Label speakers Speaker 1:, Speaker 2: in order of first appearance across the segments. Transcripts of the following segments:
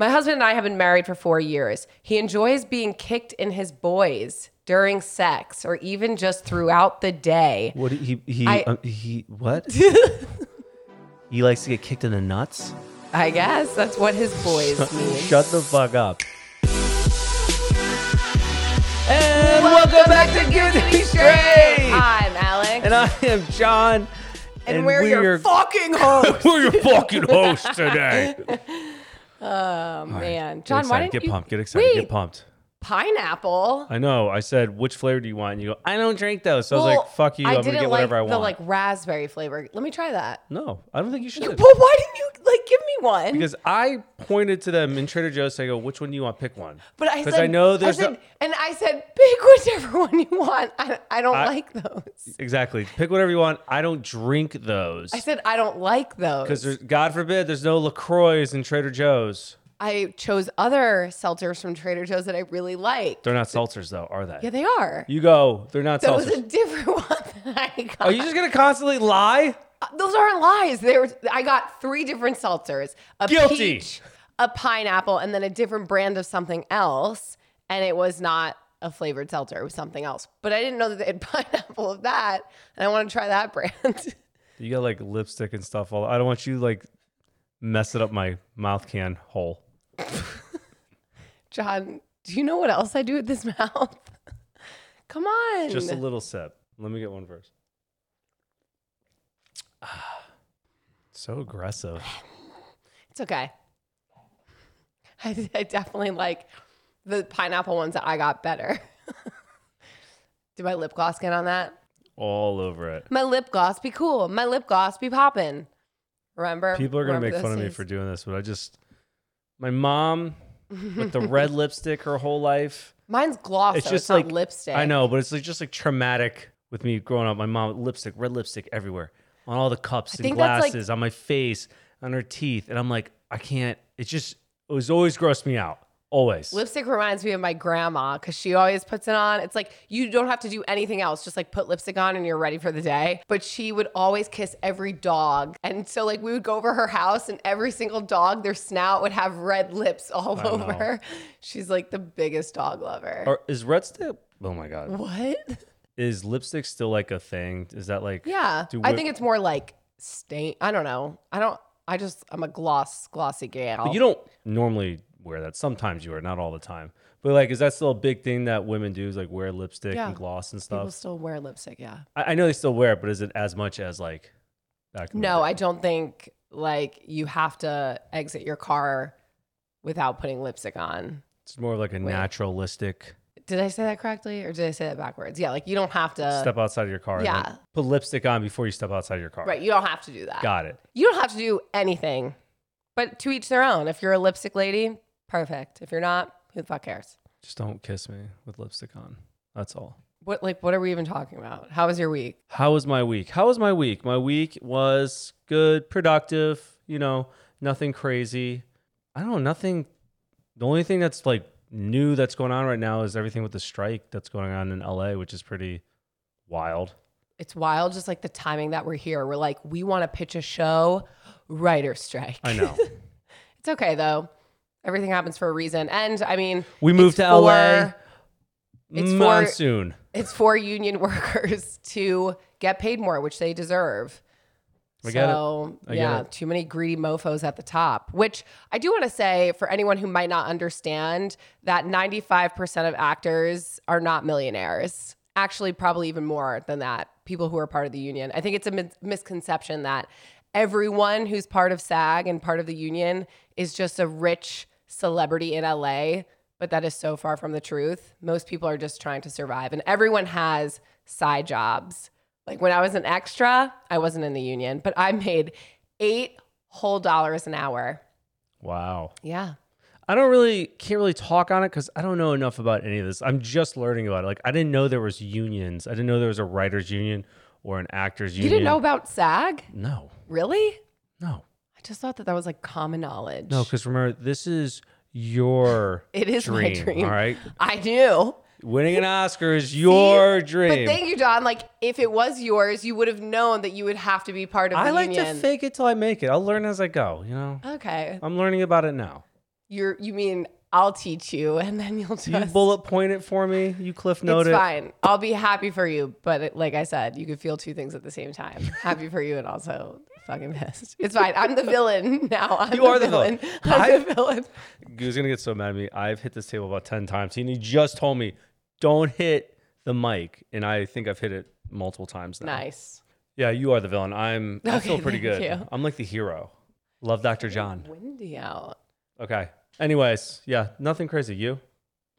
Speaker 1: My husband and I have been married for four years. He enjoys being kicked in his boys during sex or even just throughout the day.
Speaker 2: What he he
Speaker 1: I-
Speaker 2: um, he what? he likes to get kicked in the nuts.
Speaker 1: I guess that's what his boys mean.
Speaker 2: Shut the fuck up. And welcome back to Give Me Straight.
Speaker 1: I'm Alex.
Speaker 2: And I am Jon.
Speaker 1: And we're your fucking hosts.
Speaker 2: we're your fucking hosts today.
Speaker 1: Um, oh man,
Speaker 2: Get
Speaker 1: Jon, why didn't
Speaker 2: get
Speaker 1: you
Speaker 2: pumped. Get excited.
Speaker 1: Wait,
Speaker 2: Get pumped.
Speaker 1: Pineapple?
Speaker 2: I know. I said, which flavor do you want? And you go, I don't drink those. So I was
Speaker 1: Well,
Speaker 2: like, fuck you.
Speaker 1: I
Speaker 2: I'm gonna
Speaker 1: didn't
Speaker 2: get whatever
Speaker 1: like
Speaker 2: I want.
Speaker 1: the like raspberry flavor. Let me try that.
Speaker 2: no, I don't think you should.
Speaker 1: Well, why didn't you like give me one?
Speaker 2: Because I pointed to them in Trader Joe's. I go, which one do you want? Pick one.
Speaker 1: but I
Speaker 2: because
Speaker 1: said
Speaker 2: I know there's
Speaker 1: said,
Speaker 2: no-
Speaker 1: and I said pick whichever one you want. I, I don't like those.
Speaker 2: exactly. Pick whatever you want. I don't drink those.
Speaker 1: I said I don't like those. Because.
Speaker 2: God forbid, there's no LaCroix in Trader Joe's.
Speaker 1: I chose other seltzers from Trader Joe's that I really like.
Speaker 2: They're not seltzers though, are they?
Speaker 1: Yeah, they are.
Speaker 2: You go. They're not
Speaker 1: that was a
Speaker 2: seltzers.
Speaker 1: different one that I got.
Speaker 2: Are you just gonna constantly lie?
Speaker 1: Uh, Those aren't lies. There was I got three different seltzers. A
Speaker 2: Guilty.
Speaker 1: peach, a pineapple, and then a different brand of something else. And it was not a flavored seltzer. It was something else. But I didn't know that they had pineapple of that. And I want to try that brand.
Speaker 2: You got like lipstick and stuff. All I don't want you like messing up my mouth can hole.
Speaker 1: John, do you know what else I do with this mouth? Come on.
Speaker 2: Just a little sip. Let me get one first. So aggressive.
Speaker 1: It's okay. I, I definitely like the pineapple ones that I got better. Did my lip gloss get on that?
Speaker 2: All over it.
Speaker 1: My lip gloss be cool. My lip gloss be popping. Remember?
Speaker 2: People are gonna make fun
Speaker 1: those
Speaker 2: of me for doing this, but I just my mom with the red lipstick her whole life.
Speaker 1: Mine's gloss.
Speaker 2: It's just
Speaker 1: it's
Speaker 2: like
Speaker 1: lipstick.
Speaker 2: I know, but it's like just like traumatic with me growing up. My mom lipstick, red lipstick everywhere on all the cups and
Speaker 1: that's, like-
Speaker 2: glasses, on my face, on her teeth, and I'm like, I can't. It just it was always grossed me out. Always.
Speaker 1: Lipstick reminds me of my grandma because she always puts it on. It's like you don't have to do anything else, just like put lipstick on and you're ready for the day. But she would always kiss every dog. And so, like, we would go over her house and every single dog, their snout would have red lips all
Speaker 2: I know.
Speaker 1: over. She's like the biggest dog lover.
Speaker 2: Or is red stick? Oh my god.
Speaker 1: what?
Speaker 2: Is lipstick still like a thing? Is that like
Speaker 1: Yeah.
Speaker 2: Do
Speaker 1: I think it's more like stain. I don't know. I don't, I just, I'm a gloss, glossy gal.
Speaker 2: But you don't normally wear that. Sometimes you wear, it, not all the time. But like, is that still a big thing that women do? Is like wear lipstick
Speaker 1: Yeah.
Speaker 2: and gloss and stuff.
Speaker 1: People still wear lipstick. Yeah.
Speaker 2: I, I know they still wear it, but is it as much as like? back
Speaker 1: No. I don't think like you have to exit your car without putting lipstick on.
Speaker 2: It's more of like a naturalistic
Speaker 1: Did I say that correctly or did I say that backwards? Yeah, like you don't have to.
Speaker 2: step outside of your car.
Speaker 1: yeah.
Speaker 2: put lipstick on before you step outside of your car.
Speaker 1: Right, you don't have to do that.
Speaker 2: Got it.
Speaker 1: You don't have to do anything, but to each their own. If you're a lipstick lady, perfect. If you're not, who the fuck cares?
Speaker 2: Just don't kiss me with lipstick on. That's all.
Speaker 1: What like what are we even talking about? How was your week?
Speaker 2: How was my week? How was my week? My week was good, productive, you know, nothing crazy. I don't know, nothing. The only thing that's like new that's going on right now is everything with the strike that's going on in LA, which is pretty wild.
Speaker 1: It's wild, just like the timing that we're here. We're like, we want to pitch a show, writer strike.
Speaker 2: I know.
Speaker 1: It's okay though. Everything happens for a reason. And I mean,
Speaker 2: We moved
Speaker 1: it's
Speaker 2: to LA.
Speaker 1: for- It's for
Speaker 2: monsoon.
Speaker 1: it's for union workers to get paid more, which they deserve.
Speaker 2: I
Speaker 1: so yeah, too many greedy mofos at the top. Which I do want to say for anyone who might not understand that 95% of actors are not millionaires. Actually, probably even more than that. People who are part of the union. I think it's a mis- misconception that everyone who's part of SAG and part of the union is just a rich celebrity in LA, but that is so far from the truth. Most people are just trying to survive, and everyone has side jobs. Like when I was an extra, I wasn't in the union, but I made eight whole dollars an hour.
Speaker 2: Wow.
Speaker 1: Yeah.
Speaker 2: I don't really can't really talk on it because I don't know enough about any of this. I'm just learning about it. Like I didn't know there was unions. I didn't know there was a writers union or an actors union.
Speaker 1: You didn't know about SAG?
Speaker 2: No,
Speaker 1: Really?
Speaker 2: no,
Speaker 1: I just thought that that was like common knowledge.
Speaker 2: no. Because remember, this is your
Speaker 1: It is my dream.
Speaker 2: All right,
Speaker 1: I do.
Speaker 2: winning an Oscar is your dream.
Speaker 1: But thank you, Don. Like, if it was yours, you would have known that you would have to be part of the
Speaker 2: I like
Speaker 1: union.
Speaker 2: to fake it till I make it. I'll learn as I go. You know,
Speaker 1: okay.
Speaker 2: I'm learning about it now.
Speaker 1: You're you mean I'll teach you and then you'll just
Speaker 2: You bullet point it for me. You cliff note
Speaker 1: It's
Speaker 2: it.
Speaker 1: fine. I'll be happy for you, but it, like I said, you could feel two things at the same time. happy for you and also fucking pissed. It's fine. I'm the villain now. I'm
Speaker 2: You are the villain.
Speaker 1: I'm
Speaker 2: I-
Speaker 1: the villain.
Speaker 2: Goo's gonna get so mad at me. I've hit this table about ten times, and he just told me, "Don't hit the mic," and I think I've hit it multiple times now.
Speaker 1: Nice.
Speaker 2: Yeah, you are the villain. I'm. I feel pretty good.
Speaker 1: you.
Speaker 2: I'm like the hero. Love Dr. Jon.
Speaker 1: Windy out.
Speaker 2: Okay. Anyways, yeah, nothing crazy. You?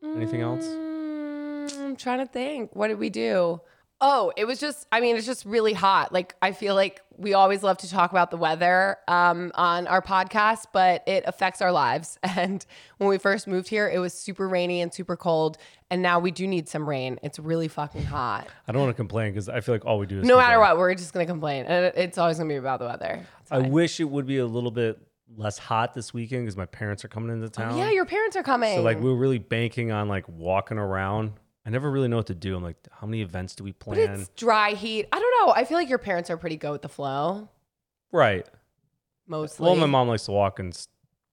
Speaker 2: Anything else?
Speaker 1: Mm, I'm trying to think. What did we do? Oh, it was just, I mean, it's just really hot. Like, I feel like we always love to talk about the weather um, on our podcast, but it affects our lives. And when we first moved here, it was super rainy and super cold. And now we do need some rain. It's really fucking hot.
Speaker 2: I don't want to complain because I feel like all we do is
Speaker 1: No matter what, we're just going to complain. And it's always going to be about the weather. It's
Speaker 2: I
Speaker 1: fine.
Speaker 2: wish it would be a little bit less hot this weekend because my parents are coming into oh, town.
Speaker 1: Oh, yeah, your parents are coming.
Speaker 2: So like we were really banking on like walking around. I never really know what to do. I'm like, how many events do we plan?
Speaker 1: but it's dry heat. I don't know. I feel like your parents are pretty go with the flow,
Speaker 2: right.
Speaker 1: mostly.
Speaker 2: Well, my mom likes to walk and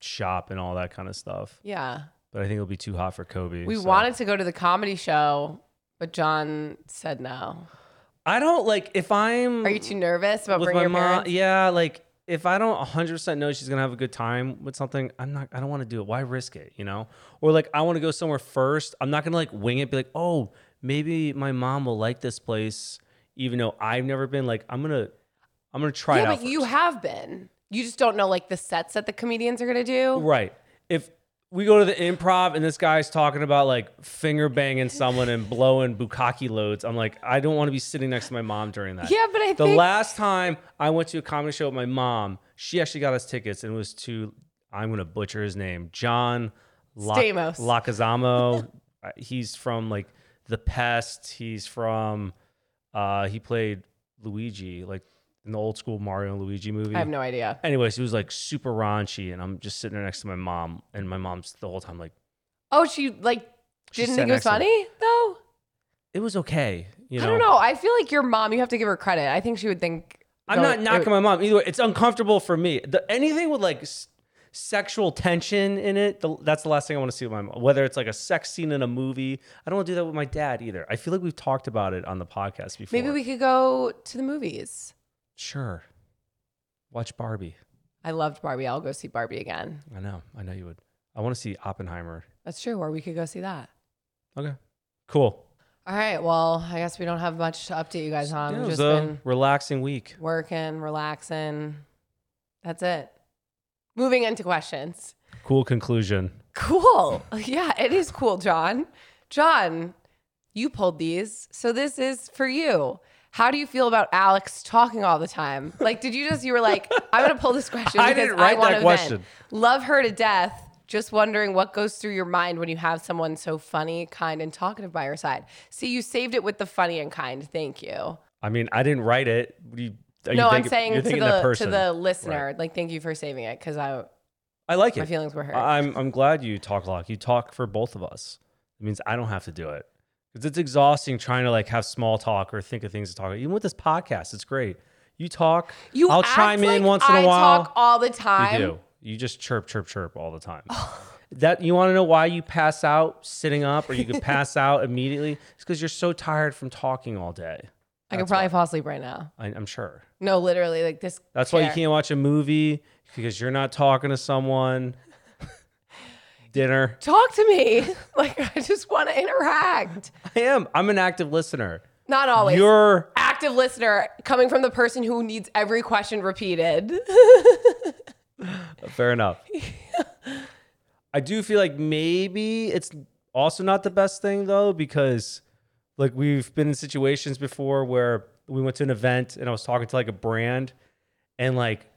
Speaker 2: shop and all that kind of stuff.
Speaker 1: Yeah.
Speaker 2: But I think it'll be too hot for Kobe.
Speaker 1: We
Speaker 2: so-
Speaker 1: wanted to go to the comedy show, but John said no.
Speaker 2: I don't like if I'm
Speaker 1: Are you too nervous about bringing
Speaker 2: my
Speaker 1: your
Speaker 2: mom.
Speaker 1: parents?
Speaker 2: Yeah, like if I don't 100 percent know she's gonna have a good time with something, I'm not. I don't want to do it. Why risk it? You know? Or like I want to go somewhere first. I'm not gonna like wing it. Be like, oh, maybe my mom will like this place, even though I've never been. Like I'm gonna, I'm gonna try it
Speaker 1: Yeah, but you have been. You just don't know like the sets that the comedians are gonna do.
Speaker 2: right. If we go to the improv and this guy's talking about like finger banging someone and blowing bukkake loads, I'm like, I don't want to be sitting next to my mom during that.
Speaker 1: Yeah, but I
Speaker 2: The
Speaker 1: think
Speaker 2: last time I went to a comedy show with my mom, she actually got us tickets and it was to I'm gonna butcher his name, John La-
Speaker 1: Stamos.
Speaker 2: Lacazamo. He's from like The Pest. He's from uh he played Luigi, like in the old school Mario and Luigi movie.
Speaker 1: I have no idea.
Speaker 2: Anyways, he was like super raunchy, and I'm just sitting there next to my mom, and my mom's the whole time like,
Speaker 1: Oh, she like
Speaker 2: She
Speaker 1: didn't
Speaker 2: sat
Speaker 1: think it was
Speaker 2: next to me.
Speaker 1: funny though.
Speaker 2: it was okay. You know,
Speaker 1: I don't know. I feel like your mom. You have to give her credit. I think she would think.
Speaker 2: I'm not knocking my mom either. way. It's uncomfortable for me. The, anything with like s- sexual tension in it, the, that's the last thing I want to see with my mom. Whether it's like a sex scene in a movie, I don't want to do that with my dad either. I feel like we've talked about it on the podcast before.
Speaker 1: Maybe we could go to the movies.
Speaker 2: Sure watch Barbie.
Speaker 1: I loved Barbie. I'll go see Barbie again.
Speaker 2: I know, I know you would. I want to see Oppenheimer.
Speaker 1: That's true. Or we could go see that.
Speaker 2: Okay, cool.
Speaker 1: All right. Well, I guess we don't have much to update you guys on.
Speaker 2: Yeah, it was
Speaker 1: just
Speaker 2: a
Speaker 1: been
Speaker 2: relaxing week.
Speaker 1: working, relaxing. That's it. Moving into questions.
Speaker 2: Cool conclusion.
Speaker 1: Cool. Yeah, it is cool, Jon. Jon, you pulled these. So this is for you. How do you feel about Alex talking all the time? Like, did you just, you were like, I'm going to pull this question
Speaker 2: I
Speaker 1: because
Speaker 2: didn't write
Speaker 1: I want
Speaker 2: that
Speaker 1: to
Speaker 2: question.
Speaker 1: vent. Love her to death. Just wondering what goes through your mind when you have someone so funny, kind, and talkative by your side. See, you saved it with the funny and kind. Thank you.
Speaker 2: I mean, I didn't write it. You, are you
Speaker 1: no, I'm
Speaker 2: thinking-
Speaker 1: saying
Speaker 2: you're
Speaker 1: to
Speaker 2: thinking
Speaker 1: the, to
Speaker 2: person.
Speaker 1: the listener, like, thank you for saving it because I
Speaker 2: I like it.
Speaker 1: my feelings were hurt.
Speaker 2: I'm I'm glad you talk a lot. You talk for both of us. It means I don't have to do it because it's exhausting trying to like have small talk or think of things to talk. about. Even with this podcast, it's great. You talk.
Speaker 1: you
Speaker 2: I'll chime in once in a
Speaker 1: I
Speaker 2: while.
Speaker 1: talk all the time.
Speaker 2: you do. You just chirp, chirp, chirp all the time. that you want to know why you pass out sitting up or you could pass out immediately? It's because you're so tired from talking all day.
Speaker 1: I could probably
Speaker 2: why.
Speaker 1: fall asleep right now.
Speaker 2: I, I'm sure.
Speaker 1: No, literally, like this.
Speaker 2: That's why you can't watch a movie because you're not talking to someone. Dinner.
Speaker 1: talk to me. like I just want to interact.
Speaker 2: I am. I'm an active listener.
Speaker 1: Not always.
Speaker 2: You're
Speaker 1: active listener coming from the person who needs every question repeated.
Speaker 2: fair enough. I do feel like maybe it's also not the best thing though, because like we've been in situations before where we went to an event and I was talking to like a brand and like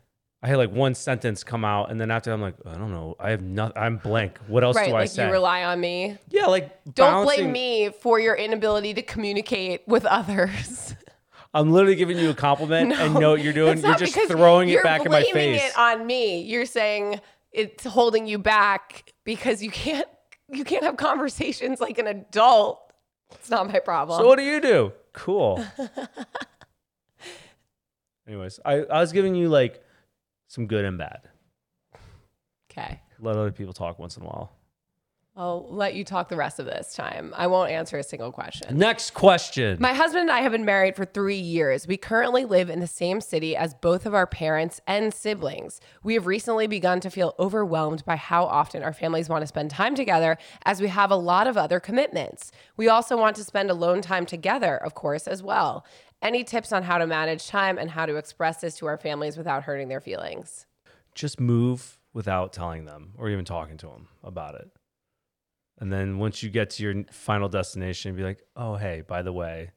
Speaker 2: I had like one sentence come out and then after I'm like, I don't know, I have nothing I'm blank. What else
Speaker 1: right,
Speaker 2: do I
Speaker 1: like
Speaker 2: say?
Speaker 1: you rely on me.
Speaker 2: yeah, like
Speaker 1: Don't blame me for your inability to communicate with others.
Speaker 2: I'm literally giving you a compliment and know what you're doing. You're just throwing it
Speaker 1: you're
Speaker 2: back in my face.
Speaker 1: blaming
Speaker 2: face.
Speaker 1: it on me. You're saying it's holding you back because you can't you can't have conversations like an adult. It's not my problem.
Speaker 2: So what do you do? Cool. Anyways, I, I was giving you like some good and bad.
Speaker 1: okay.
Speaker 2: let other people talk once in a while.
Speaker 1: I'll let you talk the rest of this time. I won't answer a single question.
Speaker 2: Next question.
Speaker 1: My husband and I have been married for three years. We currently live in the same city as both of our parents and siblings. We have recently begun to feel overwhelmed by how often our families want to spend time together, as we have a lot of other commitments. We also want to spend alone time together, of course, as well. Any tips on how to manage time and how to express this to our families without hurting their feelings?
Speaker 2: Just move without telling them or even talking to them about it. And then once you get to your final destination, be like, oh, hey, by the way,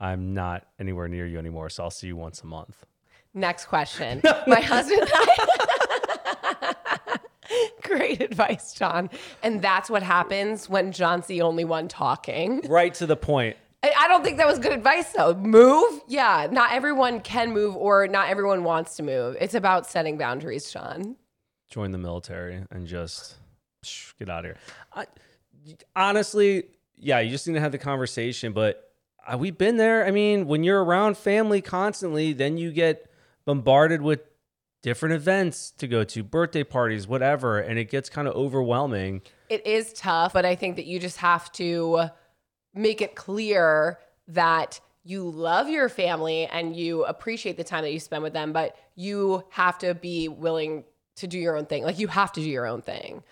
Speaker 2: I'm not anywhere near you anymore. So I'll see you once a month.
Speaker 1: Next question. My husband I. Great advice, Jon. And that's what happens when Jon's the only one talking.
Speaker 2: Right to the point.
Speaker 1: I don't think that was good advice, though. Move? Yeah, not everyone can move or not everyone wants to move. It's about setting boundaries, Sean.
Speaker 2: Join the military and just get out of here. I, honestly, yeah, you just need to have the conversation. But uh, we've been there. I mean, when you're around family constantly, then you get bombarded with different events to go to, birthday parties, whatever, and it gets kind of overwhelming.
Speaker 1: It is tough, but I think that you just have to make it clear that you love your family and you appreciate the time that you spend with them, but you have to be willing to do your own thing. Like you have to do your own thing.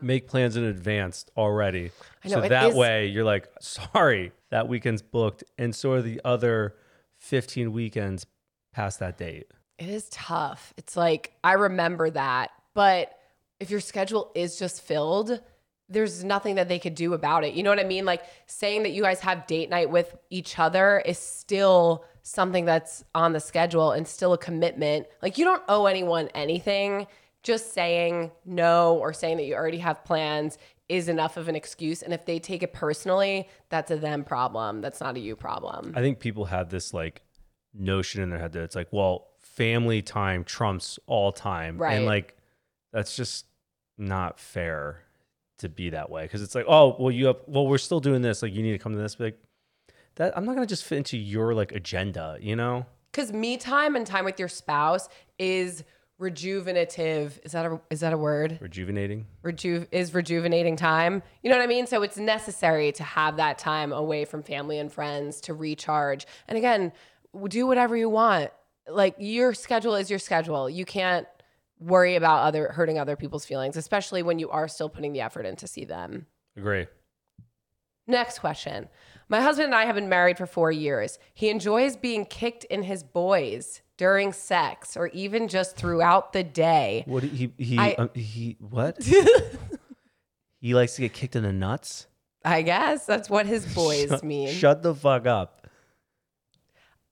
Speaker 2: Make plans in advance already.
Speaker 1: I know,
Speaker 2: so that
Speaker 1: is-
Speaker 2: way you're like, sorry, that weekend's booked. And so are the other 15 weekends past that date.
Speaker 1: It is tough. It's like I remember that, but if your schedule is just filled, there's nothing that they could do about it. You know what I mean? Like saying that you guys have date night with each other is still something that's on the schedule and still a commitment. Like you don't owe anyone anything. Just saying no or saying that you already have plans is enough of an excuse. And if they take it personally, that's a them problem. That's not a you problem.
Speaker 2: I think people have this like notion in their head that it's like, well, family time trumps all time.
Speaker 1: Right.
Speaker 2: And like, that's just not fair to be that way. Cause it's like, oh, well, you have, well, we're still doing this. Like, you need to come to this. But like, that I'm not to just fit into your like agenda, you know?
Speaker 1: because me time and time with your spouse is rejuvenative is that a is that a word
Speaker 2: Rejuvenating.
Speaker 1: Reju- is rejuvenating time you know what i mean so it's necessary to have that time away from family and friends to recharge and again do whatever you want like your schedule is your schedule you can't worry about other hurting other people's feelings especially when you are still putting the effort in to see them
Speaker 2: Agree.
Speaker 1: Next question. My husband and I have been married for four years. He enjoys being kicked in his boys during sex or even just throughout the day.
Speaker 2: What he, he,
Speaker 1: I-
Speaker 2: um, he, what? he likes to get kicked in the nuts?
Speaker 1: I guess that's what his boys
Speaker 2: Shut-
Speaker 1: mean.
Speaker 2: Shut the fuck up.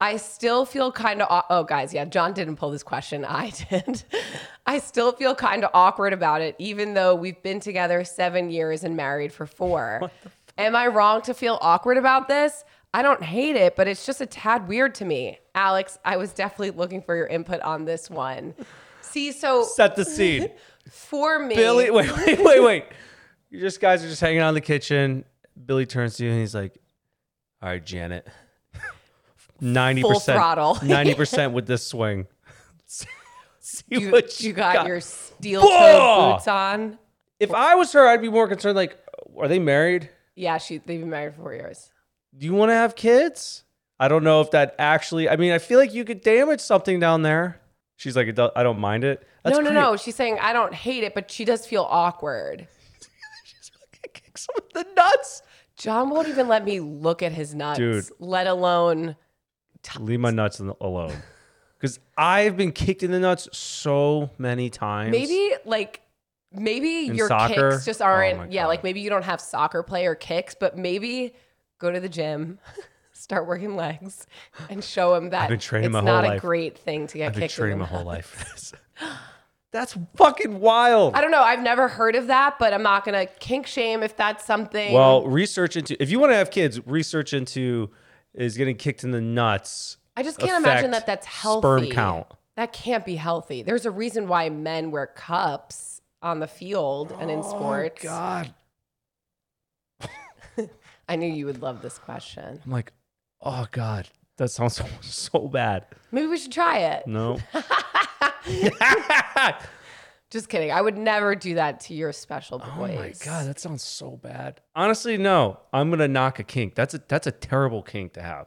Speaker 1: I still feel kind of oh guys, yeah, Jon didn't pull this question. I did. I still feel kind of awkward about it even though we've been together 7 years and married for 4. Am I wrong to feel awkward about this? I don't hate it, but it's just a tad weird to me. Alex, I was definitely looking for your input on this one. See, so
Speaker 2: Set the scene.
Speaker 1: for me,
Speaker 2: Billy, wait, wait, wait, wait. You just guys are just hanging out in the kitchen. Billy turns to you and he's like, "All right, Janet, ninety
Speaker 1: Full
Speaker 2: percent,
Speaker 1: throttle.
Speaker 2: ninety percent with this swing. See
Speaker 1: you,
Speaker 2: what
Speaker 1: you got, your steel boots on.
Speaker 2: If I was her, I'd be more concerned. Like, are they married?
Speaker 1: Yeah, she they've been married for 4 years.
Speaker 2: Do you want to have kids? I don't know if that actually. I mean, I feel like you could damage something down there. She's like, I don't mind it. That's
Speaker 1: no, no, no. She's saying I don't hate it, but she does feel awkward.
Speaker 2: She's fucking kick some of the nuts.
Speaker 1: Jon won't even let me look at his nuts,
Speaker 2: Dude.
Speaker 1: let alone
Speaker 2: Leave my nuts alone. Because I've been kicked in the nuts so many times.
Speaker 1: maybe like maybe
Speaker 2: In
Speaker 1: your
Speaker 2: soccer?
Speaker 1: kicks just
Speaker 2: Oh
Speaker 1: aren't yeah, like maybe you don't have soccer player kicks, but maybe go to the gym, start working legs, and show him that
Speaker 2: been training
Speaker 1: it's
Speaker 2: my whole
Speaker 1: not a great thing to get
Speaker 2: I've been
Speaker 1: kicked in
Speaker 2: training
Speaker 1: the
Speaker 2: my whole life. That's fucking wild.
Speaker 1: I don't know. I've never heard of that, but I'm not gonna kink shame if that's something.
Speaker 2: Well, research into if you want to have kids, research into is getting kicked in the nuts.
Speaker 1: I just can't imagine that that's healthy.
Speaker 2: Sperm count.
Speaker 1: That can't be healthy. There's a reason why men wear cups on the field and in oh sports.
Speaker 2: Oh, God.
Speaker 1: I knew you would love this question.
Speaker 2: I'm like, oh God, that sounds so, so bad.
Speaker 1: Maybe we should try it.
Speaker 2: No.
Speaker 1: Just kidding. I would never do that to your special boys.
Speaker 2: Oh my god, that sounds so bad. Honestly, no. I'm gonna knock a kink. That's a that's a terrible kink to have.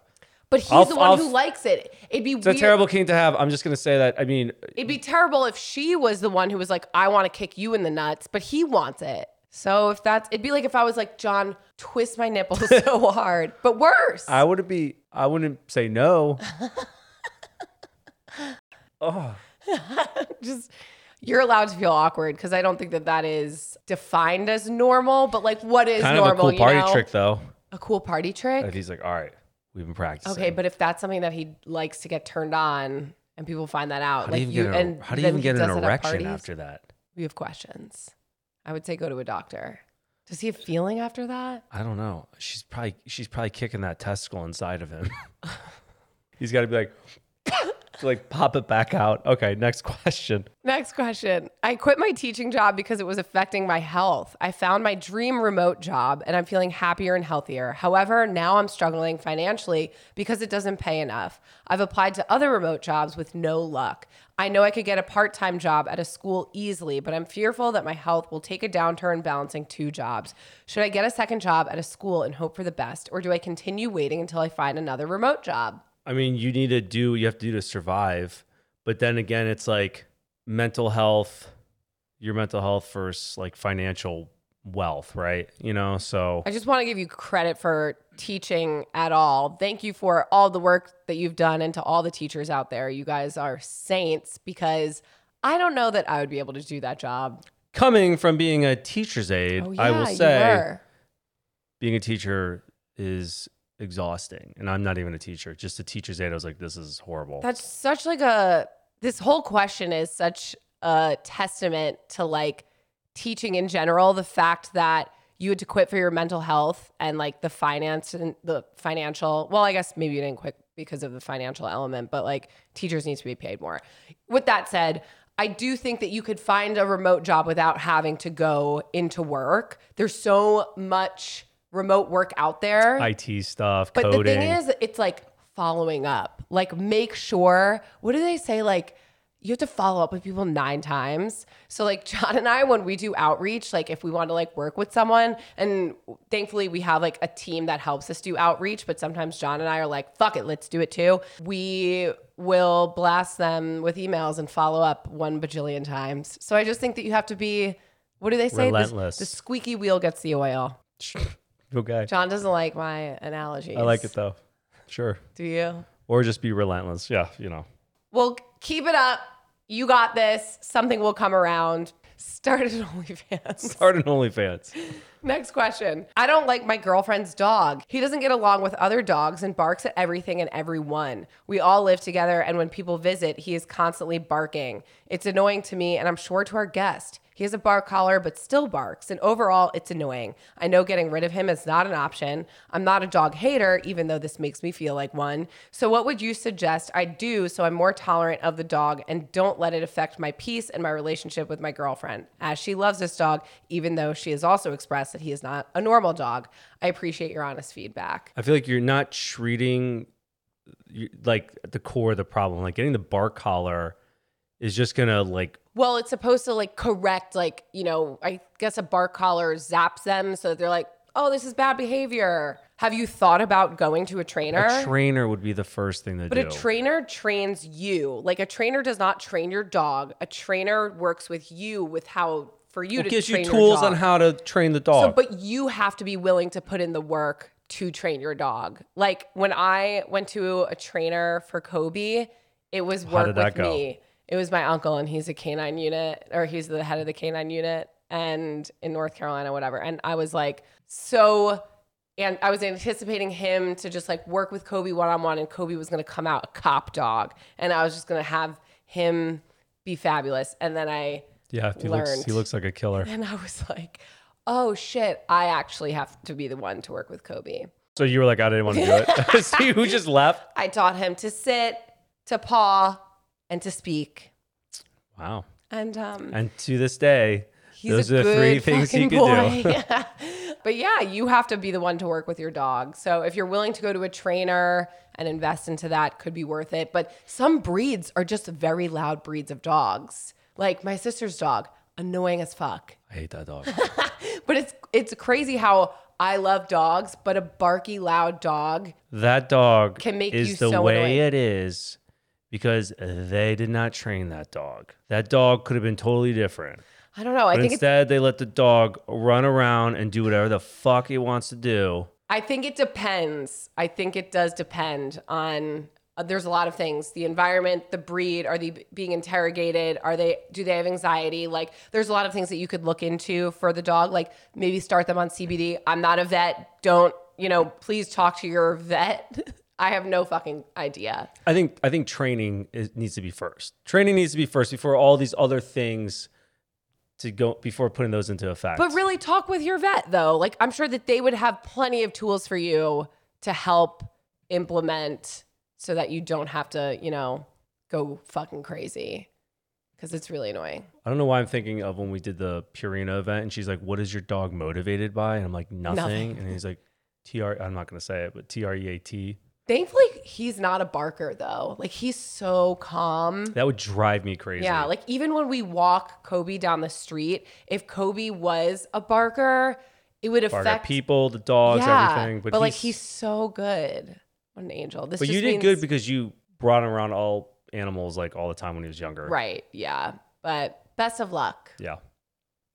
Speaker 1: But he's
Speaker 2: I'll-
Speaker 1: the one
Speaker 2: I'll-
Speaker 1: who likes it. It'd be
Speaker 2: It's a terrible kink to have. I'm just gonna say that. I mean,
Speaker 1: It'd be terrible if she was the one who was like, I want to kick you in the nuts, but he wants it. So if that's, it'd be like if I was like, Jon, twist my nipples so hard, but worse.
Speaker 2: I wouldn't be. I wouldn't say no. oh,
Speaker 1: just you're allowed to feel awkward because I don't think that that is defined as normal. But like, what is
Speaker 2: kind
Speaker 1: normal?
Speaker 2: of a cool
Speaker 1: you
Speaker 2: party
Speaker 1: know?
Speaker 2: trick though.
Speaker 1: A cool party trick.
Speaker 2: If he's like, all right, we've been practicing.
Speaker 1: Okay, but if that's something that he likes to get turned on, and people find that out,
Speaker 2: how do
Speaker 1: like
Speaker 2: you even get an,
Speaker 1: and er-,
Speaker 2: how do you even get an erection after that?
Speaker 1: We have questions. I would say go to a doctor. Does he have feeling after that?
Speaker 2: I don't know. She's probably she's probably kicking that testicle inside of him. he's got to be like, like pop it back out. Okay, next question.
Speaker 1: Next question. I quit my teaching job because it was affecting my health. I found my dream remote job and I'm feeling happier and healthier. However, now I'm struggling financially because it doesn't pay enough. I've applied to other remote jobs with no luck. I know I could get a part time job at a school easily, but I'm fearful that my health will take a downturn balancing two jobs. Should I get a second job at a school and hope for the best, or do I continue waiting until I find another remote job?
Speaker 2: I mean, you need to do what you have to do to survive. But then again, it's like mental health, your mental health versus like financial wealth, right? You know, so
Speaker 1: I just want to give you credit for teaching at all. Thank you for all the work that you've done and to all the teachers out there. You guys are saints because I don't know that I would be able to do that job.
Speaker 2: coming from being a teacher's aide,
Speaker 1: Oh, yeah,
Speaker 2: I will say being a teacher is exhausting. And I'm not even a teacher, just a teacher's aide. I was like, this is horrible.
Speaker 1: That's such like a this whole question is such a testament to like teaching in general, the fact that you had to quit for your mental health and like the finance and the financial. Well, I guess maybe you didn't quit because of the financial element, but like teachers need to be paid more. With that said, I do think that you could find a remote job without having to go into work. There's so much remote work out there.
Speaker 2: IT stuff,
Speaker 1: But
Speaker 2: coding.
Speaker 1: the thing is, it's like following up. Like, make sure. What do they say? Like, you have to follow up with people nine times. So, like Jon and I, when we do outreach, like if we want to like work with someone, and thankfully we have like a team that helps us do outreach. But sometimes Jon and I are like, "Fuck it, let's do it too." We will blast them with emails and follow up one bajillion times. So I just think that you have to be. What do they say? The-
Speaker 2: Relentless.
Speaker 1: the squeaky wheel gets the oil.
Speaker 2: okay.
Speaker 1: Jon doesn't like my analogies.
Speaker 2: I like it though. Sure.
Speaker 1: Do you?
Speaker 2: Or just be relentless. Yeah, you know.
Speaker 1: Well, keep it up. You got this. Something will come around. Start at OnlyFans.
Speaker 2: Start an OnlyFans.
Speaker 1: Next question. I don't like my girlfriend's dog. He doesn't get along with other dogs and barks at everything and everyone. We all live together, and when people visit, he is constantly barking. It's annoying to me, and I'm sure to our guest. He has a bark collar, but still barks, and overall, it's annoying. I know getting rid of him is not an option. I'm not a dog hater, even though this makes me feel like one. So, what would you suggest I do so I'm more tolerant of the dog and don't let it affect my peace and my relationship with my girlfriend? As she loves this dog, even though she has also expressed that he is not a normal dog. I appreciate your honest feedback.
Speaker 2: I feel like you're not treating like the core of the problem. Like getting the bark collar is just gonna like
Speaker 1: Well, it's supposed to like correct, like, you know, I guess a bark collar zaps them so that they're like, oh, this is bad behavior. Have you thought about going to a trainer?
Speaker 2: a trainer would be the first thing to
Speaker 1: but
Speaker 2: do.
Speaker 1: a trainer trains you. Like a trainer does not train your dog. A trainer works with you with how for you
Speaker 2: it
Speaker 1: to
Speaker 2: gives you
Speaker 1: train your
Speaker 2: tools on how to train the
Speaker 1: So,
Speaker 2: dog.
Speaker 1: but you have to be willing to put in the work to train your dog. Like when I went to a trainer for Kobe, it was work
Speaker 2: did that
Speaker 1: with
Speaker 2: go?
Speaker 1: me. It was my uncle, and he's a canine unit, or he's the head of the canine unit, and in North Carolina, whatever. And I was like, so, and I was anticipating him to just like work with Kobe one on one, and Kobe was gonna come out a cop dog, and I was just gonna have him be fabulous. And then I
Speaker 2: yeah, he looks he looks like a killer.
Speaker 1: and I was like, oh shit, I actually have to be the one to work with Kobe.
Speaker 2: So you were like, I didn't want to do it. See who just left?
Speaker 1: I taught him to sit, to paw, and to speak.
Speaker 2: Wow.
Speaker 1: And um,
Speaker 2: And to this day,
Speaker 1: he's
Speaker 2: those are the three things he
Speaker 1: fucking
Speaker 2: could do.
Speaker 1: boy. but yeah, you have to be the one to work with your dog. So if you're willing to go to a trainer and invest into that, could be worth it. But some breeds are just very loud breeds of dogs. Like my sister's dog, annoying as fuck.
Speaker 2: I hate that dog.
Speaker 1: But it's it's crazy how I love dogs, but a barky, loud dog.
Speaker 2: that dog
Speaker 1: Can make
Speaker 2: is
Speaker 1: you
Speaker 2: the
Speaker 1: so
Speaker 2: way
Speaker 1: annoying.
Speaker 2: it is because they did not train that dog. That dog could have been totally different.
Speaker 1: I don't know. I
Speaker 2: But
Speaker 1: think
Speaker 2: instead, they let the dog run around and do whatever the fuck it wants to do.
Speaker 1: I think it depends. I think it does depend on. Uh, there's a lot of things: the environment, the breed. Are they being interrogated? Are they? Do they have anxiety? Like, there's a lot of things that you could look into for the dog. Like, maybe start them on CBD. I'm not a vet. Don't you know? Please talk to your vet. I have no fucking idea.
Speaker 2: I think I think training is, needs to be first. Training needs to be first before all these other things to go before putting those into effect.
Speaker 1: But really, talk with your vet though. Like, I'm sure that they would have plenty of tools for you to help implement so that you don't have to, you know, go fucking crazy because it's really annoying.
Speaker 2: I don't know why I'm thinking of when we did the Purina event and she's like, "What is your dog motivated by?" And I'm like, "Nothing."
Speaker 1: Nothing.
Speaker 2: And he's like, "T R." I'm not gonna say it, but T R E A T.
Speaker 1: Thankfully, he's not a barker though. Like, he's so calm.
Speaker 2: That would drive me crazy.
Speaker 1: Yeah, like even when we walk Kobe down the street, if Kobe was a barker, it would affect
Speaker 2: people, the dogs,
Speaker 1: yeah,
Speaker 2: everything. But,
Speaker 1: like
Speaker 2: he's,
Speaker 1: he's so good. What an angel. This
Speaker 2: But you did
Speaker 1: means-
Speaker 2: good because you brought him around all animals like all the time when he was younger.
Speaker 1: right. Yeah, but best of luck.
Speaker 2: Yeah.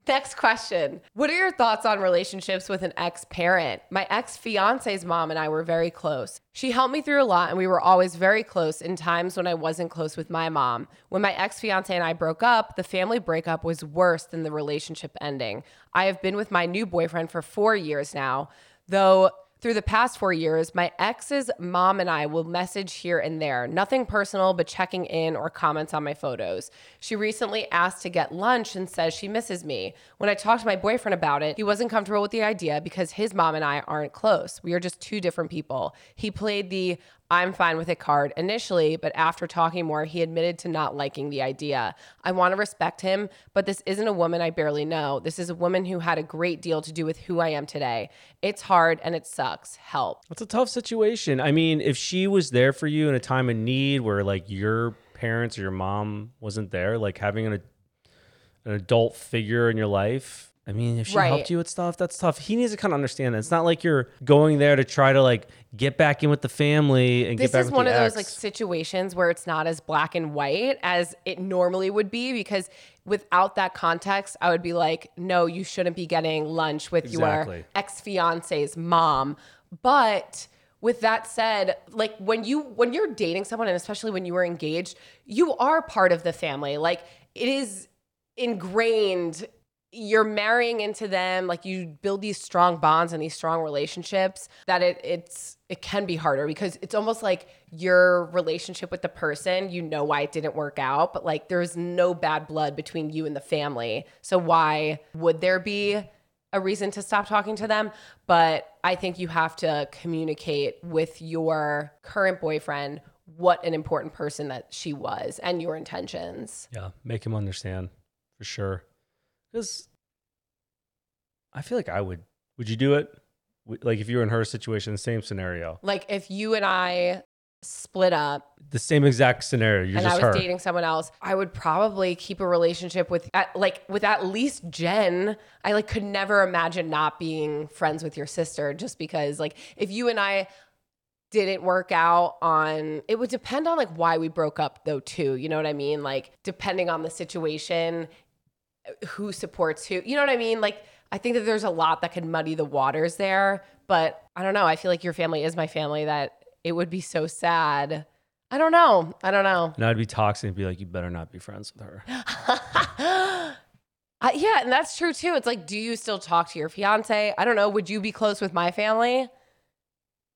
Speaker 1: Next question. What are your thoughts on relationships with an ex parent? My ex fiance's mom and I were very close. She helped me through a lot, and we were always very close in times when I wasn't close with my mom. When my ex fiance and I broke up, the family breakup was worse than the relationship ending. I have been with my new boyfriend for four years now, though. Through the past four years, my ex's mom and I will message here and there. Nothing personal, but checking in or comments on my photos. She recently asked to get lunch and says she misses me. When I talked to my boyfriend about it, he wasn't comfortable with the idea because his mom and I aren't close. We are just two different people. He played the I'm fine with a card initially, but after talking more, he admitted to not liking the idea. I want to respect him, but this isn't a woman I barely know. This is a woman who had a great deal to do with who I am today. It's hard and it sucks. Help.
Speaker 2: It's a tough situation. I mean, if she was there for you in a time of need where like your parents or your mom wasn't there, like having an an adult figure in your life. I mean, if she
Speaker 1: Right.
Speaker 2: helped you with stuff, that's tough. He needs to kind of understand that. It's not like you're going there to try to like get back in with the family and
Speaker 1: This
Speaker 2: get back.
Speaker 1: This
Speaker 2: is
Speaker 1: one of those like situations where it's not as black and white as it normally would be because without that context, I would be like, no, you shouldn't be getting lunch with
Speaker 2: Exactly.
Speaker 1: your ex fiance's mom. But with that said, like when you when you're dating someone and especially when you were engaged, you are part of the family. Like it is ingrained you're marrying into them like you build these strong bonds and these strong relationships that it it's it can be harder because it's almost like your relationship with the person you know why it didn't work out but like there's no bad blood between you and the family. So why would there be a reason to stop talking to them? But i think you have to communicate with your current boyfriend what an important person that she was and your intentions.
Speaker 2: Yeah, make him understand for sure. Because I feel like I would. Would you do it? Like if you were in her situation, same scenario,
Speaker 1: like if you and i split up
Speaker 2: the same exact scenario. You're
Speaker 1: and I was
Speaker 2: her.
Speaker 1: dating someone else, I would probably keep a relationship with at, like with at least Jen. I like could never imagine not being friends with your sister just because like if you and I didn't work out on it would depend on like why we broke up though too. You know what I mean? Like depending on the situation, who supports who. You know what I mean? Like I think that there's a lot that could muddy the waters there, but I don't know. I feel like your family is my family that it would be so sad. I don't know. I don't know.
Speaker 2: and I'd be toxic and be like, you better not be friends with her.
Speaker 1: Uh, yeah, and that's true too. It's like, do you still talk to your fiance? I don't know. Would you be close with my family?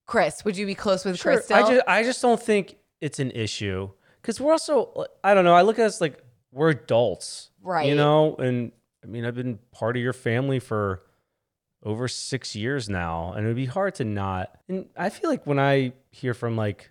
Speaker 1: Chris, would you be close with Chris still?
Speaker 2: I just I just don't think it's an issue because we're also I don't know. I look at us like we're adults,
Speaker 1: Right.
Speaker 2: You know, and I mean I've been part of your family for over six years now, and it would be hard to not. And I feel like when I hear from like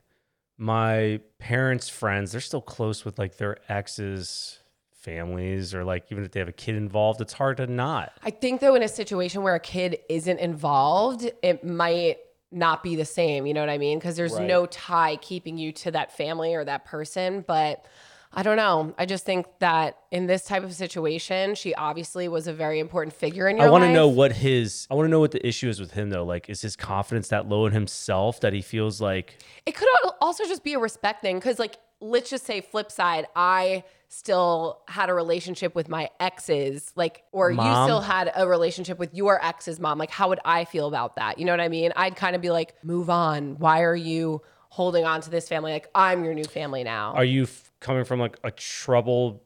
Speaker 2: my parents' friends, they're still close with like their exes. Families, or like even if they have a kid involved, it's hard to not.
Speaker 1: I think though, in a situation where a kid isn't involved, it might not be the same. You know what I mean? Because there's
Speaker 2: Right.
Speaker 1: no tie keeping you to that family or that person. But I don't know. I just think that in this type of situation, she obviously was a very important figure in your life.
Speaker 2: I want to know what his. I want to know what the issue is with him though. Like, is his confidence that low in himself that he feels like
Speaker 1: It could also just be a respect thing because, like, let's just say, flip side, I still had a relationship with my exes, like, or you still had a relationship with your ex's mom. Like, how would I feel about that? You know what I mean? I'd kind of be like, move on. Why are you holding on to this family? Like, I'm your new family now.
Speaker 2: Are you coming from like a troubled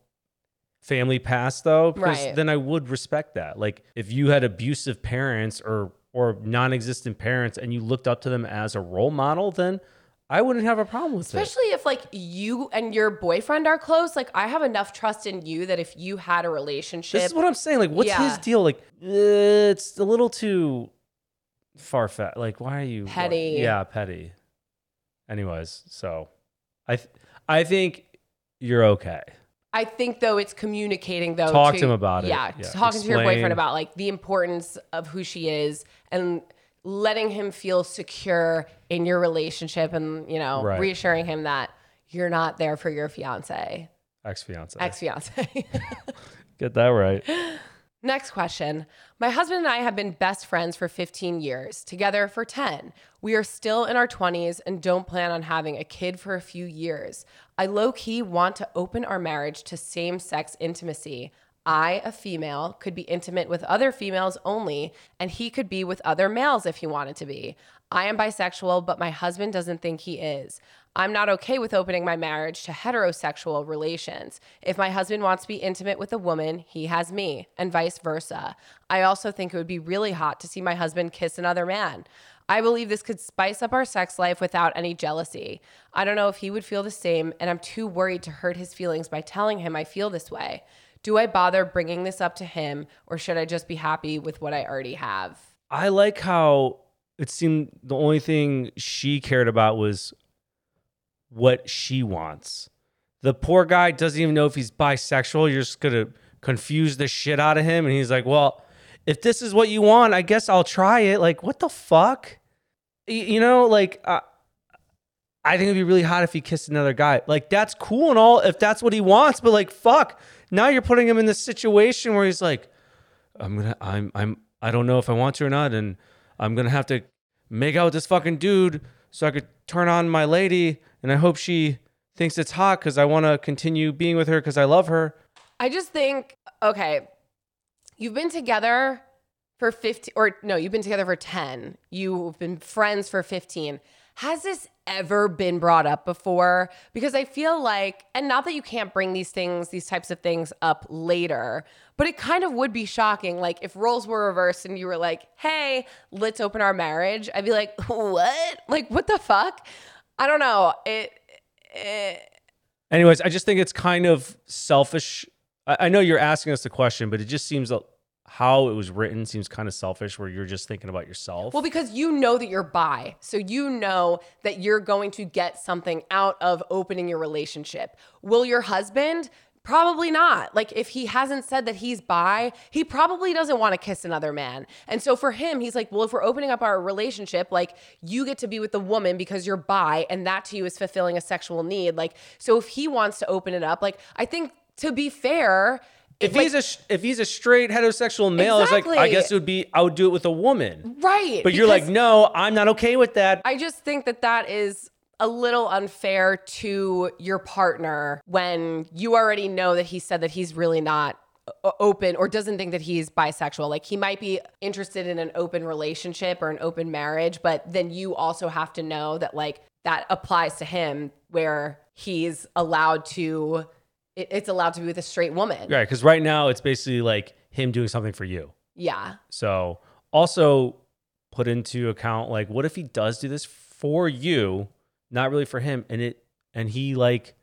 Speaker 2: family past though? Because
Speaker 1: Right.
Speaker 2: then I would respect that. Like if you had abusive parents or or non-existent parents and you looked up to them as a role model, then I wouldn't have a problem with it.
Speaker 1: Especially if like you and your boyfriend are close, like I have enough trust in you that if you had a relationship,
Speaker 2: This is what I'm saying. Like, what's
Speaker 1: Yeah.
Speaker 2: his deal? Like, uh, it's a little too far fetched. Like, why are you
Speaker 1: Petty.
Speaker 2: yeah, petty. Anyways, so I th- I think you're okay.
Speaker 1: I think though it's communicating though.
Speaker 2: Talk to him about it.
Speaker 1: Yeah,
Speaker 2: Yeah,
Speaker 1: talking to your
Speaker 2: explain.
Speaker 1: boyfriend about like the importance of who she is and letting him feel secure in your relationship, and you know,
Speaker 2: Right.
Speaker 1: reassuring him that you're not there for your fiance,
Speaker 2: Ex fiance.
Speaker 1: ex fiance.
Speaker 2: Get that right.
Speaker 1: Next question. My husband and I have been best friends for 15 years, together for 10. We are still in our 20s and don't plan on having a kid for a few years. I low key want to open our marriage to same sex intimacy. I, a female, could be intimate with other females only, and he could be with other males if he wanted to be. I am bisexual, but my husband doesn't think he is. I'm not okay with opening my marriage to heterosexual relations. If my husband wants to be intimate with a woman, he has me, and vice versa. I also think it would be really hot to see my husband kiss another man. I believe this could spice up our sex life without any jealousy. I don't know if he would feel the same, and I'm too worried to hurt his feelings by telling him I feel this way. Do I bother bringing this up to him, or should I just be happy with what I already have?
Speaker 2: I like how it seemed the only thing she cared about was what she wants. The poor guy doesn't even know if he's bisexual. You're just gonna confuse the shit out of him, and he's like, "Well, if this is what you want, I guess I'll try it." Like, what the fuck? You know, like, uh, I think it'd be really hot if he kissed another guy. Like, that's cool and all if that's what he wants, but like, fuck. Now you're putting him in this situation where he's like, I'm gonna I'm I'm I don't know if I want to or not, and I'm gonna have to make out with this fucking dude so I could turn on my lady, and I hope she thinks it's hot because I want to continue being with her because I love her.
Speaker 1: I just think, okay, you've been together for 15, or no, you've been together for 10. You've been friends for 15. Has this ever been brought up before? Because I feel like, and not that you can't bring these things, these types of things up later, but it kind of would be shocking. Like if roles were reversed and you were like, hey, let's open our marriage, I'd be like, what? Like, what the fuck? I don't know. It, it
Speaker 2: Anyways, I just think it's kind of selfish. I, know you're asking us the question, but it just seems how it was written seems kind of selfish, where you're just thinking about yourself.
Speaker 1: Well, because you know that you're bi. So you know that you're going to get something out of opening your relationship. Will your husband? Probably not. Like, if he hasn't said that he's bi, he probably doesn't want to kiss another man. And so for him, he's like, well, if we're opening up our relationship, like, you get to be with the woman because you're bi, and that to you is fulfilling a sexual need. Like, so if he wants to open it up, like, I think to be fair,
Speaker 2: if
Speaker 1: like-
Speaker 2: he's a if he's a straight heterosexual male, it's like I guess it would be I would do it with a woman.
Speaker 1: right.
Speaker 2: But you're like, no, I'm not okay with that.
Speaker 1: I just think that that is a little unfair to your partner when you already know that he said that he's really not uh, open or doesn't think that he's bisexual. Like he might be interested in an open relationship or an open marriage, but then you also have to know that like that applies to him where he's allowed to it, it's allowed to be with a straight woman.
Speaker 2: Right, because right now it's basically like him doing something for you.
Speaker 1: Yeah.
Speaker 2: So also put into account like what if he does do this for you, not really for him, and it and he like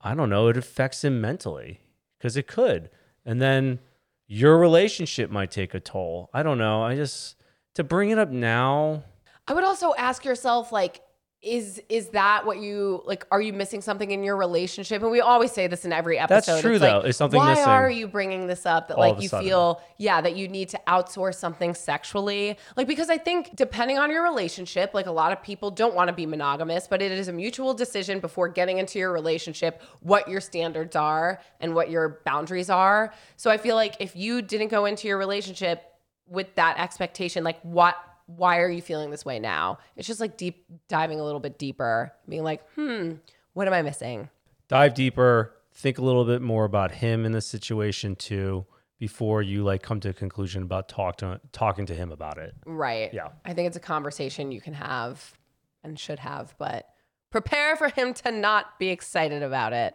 Speaker 2: I don't know, it affects him mentally because it could, and then your relationship might take a toll. I don't know. I just to bring it up now.
Speaker 1: I would also ask yourself, like, is is that what you like are you missing something in your relationship? And we always say this in every episode.
Speaker 2: That's true,
Speaker 1: It's
Speaker 2: though.
Speaker 1: like,
Speaker 2: Is something
Speaker 1: why
Speaker 2: missing?
Speaker 1: are you bringing this up that like you
Speaker 2: sudden?
Speaker 1: feel yeah that you need to outsource something sexually? Like because i think depending on your relationship like a lot of people don't want to be monogamous but it is a mutual decision before getting into your relationship what your standards are and what your boundaries are. So i feel like if you didn't go into your relationship with that expectation like what why are you feeling this way now it's just like deep diving a little bit deeper being like hmm what am i missing
Speaker 2: dive deeper, think a little bit more about him in this situation too before you like come to a conclusion about talk to talking to him about it.
Speaker 1: right
Speaker 2: Yeah.
Speaker 1: i think it's a conversation you can have and should have but prepare for him to not be excited about it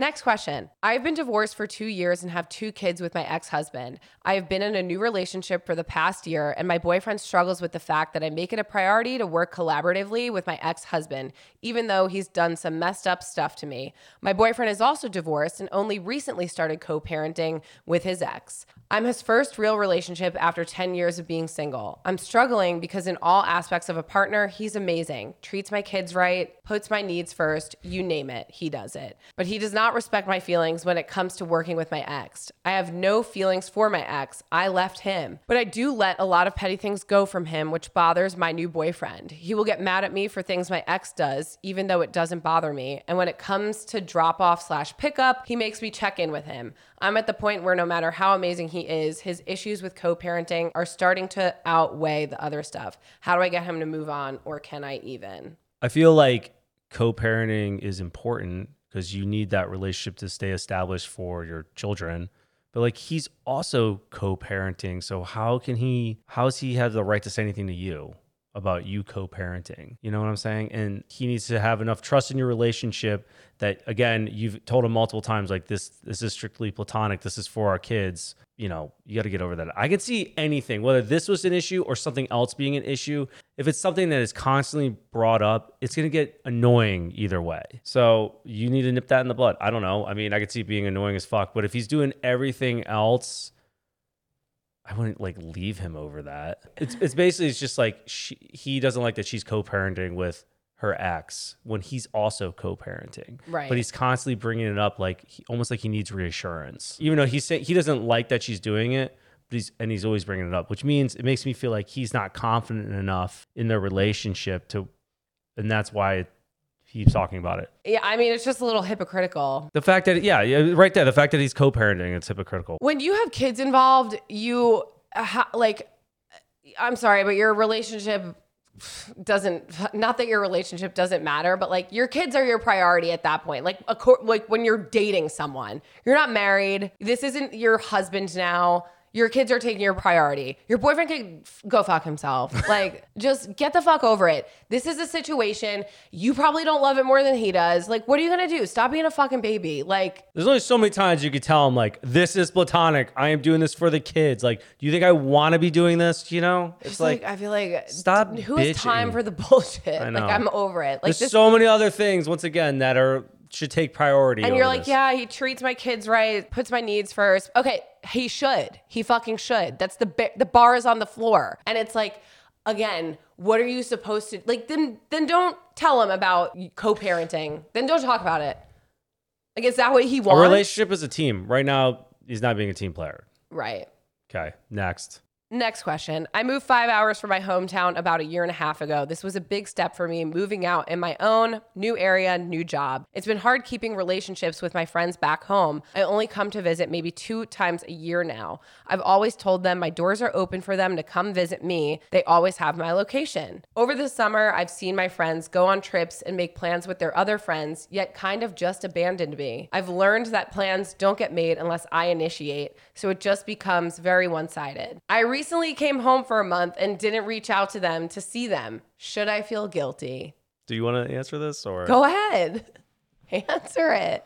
Speaker 1: Next question. I've been divorced for two years and have two kids with my ex husband. I have been in a new relationship for the past year, and my boyfriend struggles with the fact that I make it a priority to work collaboratively with my ex husband, even though he's done some messed up stuff to me. My boyfriend is also divorced and only recently started co parenting with his ex. I'm his first real relationship after 10 years of being single. I'm struggling because, in all aspects of a partner, he's amazing, treats my kids right, puts my needs first, you name it, he does it. But he does not respect my feelings when it comes to working with my ex. I have no feelings for my ex. I left him. But I do let a lot of petty things go from him, which bothers my new boyfriend. He will get mad at me for things my ex does, even though it doesn't bother me. And when it comes to drop off slash pickup, he makes me check in with him. I'm at the point where no matter how amazing he is, his issues with co parenting are starting to outweigh the other stuff. How do I get him to move on, or can I even?
Speaker 2: I feel like co-parenting is important because you need that relationship to stay established for your children. But like he's also co-parenting, so how can he how does he have the right to say anything to you about you co-parenting? You know what I'm saying? And he needs to have enough trust in your relationship that again, you've told him multiple times like this this is strictly platonic, this is for our kids. You know, you got to get over that. I can see anything, whether this was an issue or something else being an issue. If it's something that is constantly brought up, it's going to get annoying either way. So you need to nip that in the bud. I don't know. I mean, I could see it being annoying as fuck, but if he's doing everything else, I wouldn't like leave him over that. It's it's basically it's just like she, he doesn't like that she's co-parenting with her ex when he's also co-parenting.
Speaker 1: Right.
Speaker 2: But he's constantly bringing it up like he, almost like he needs reassurance. Even though he's saying he doesn't like that she's doing it, but he's and he's always bringing it up, which means it makes me feel like he's not confident enough in their relationship to and that's why he keeps talking about it.
Speaker 1: Yeah, I mean, it's just a little hypocritical.
Speaker 2: The fact that yeah, yeah, right there, the fact that he's co-parenting, it's hypocritical.
Speaker 1: When you have kids involved, you uh, ha- like, uh, I'm sorry, but your relationship doesn't not that your relationship doesn't matter but like your kids are your priority at that point like a co- like when you're dating someone you're not married this isn't your husband now your kids are taking your priority. Your boyfriend can f- go fuck himself. Like, just get the fuck over it. This is a situation. You probably don't love it more than he does. Like, what are you gonna do? Stop being a fucking baby. Like,
Speaker 2: There's only so many times you could tell him like this is platonic. I am doing this for the kids. Like, do you think I want to be doing this? You know, it's like,
Speaker 1: like, I feel like
Speaker 2: stop
Speaker 1: Who has time for the bullshit?
Speaker 2: I know.
Speaker 1: Like I'm over it. Like
Speaker 2: there's
Speaker 1: this,
Speaker 2: so many other things. Once again, that are should take priority.
Speaker 1: and you're like,
Speaker 2: this.
Speaker 1: yeah, he treats my kids right, puts my needs first. Okay, he should. He fucking should. That's the ba- the bar is on the floor, and it's like, again, what are you supposed to like? Then then don't tell him about co-parenting. Then don't talk about it. Like, is that what he wants?
Speaker 2: a relationship is a team. Right now, he's not being a team player.
Speaker 1: right.
Speaker 2: Okay, next.
Speaker 1: Next question. I moved five hours from my hometown about a year and a half ago. This was a big step for me, moving out in my own new area, new job. It's been hard keeping relationships with my friends back home. I only come to visit maybe two times a year now. I've always told them my doors are open for them to come visit me. They always have my location. Over the summer, I've seen my friends go on trips and make plans with their other friends, yet kind of just abandoned me. I've learned that plans don't get made unless I initiate, so it just becomes very one sided. I recently came home for a month and didn't reach out to them to see them. Should I feel guilty?
Speaker 2: Do you want to answer this or?
Speaker 1: Go ahead. Answer it.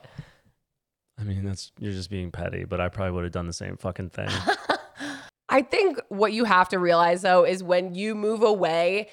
Speaker 2: I mean, that's you're just being petty, but I probably would have done the same fucking thing.
Speaker 1: I think what you have to realize though is when you move away,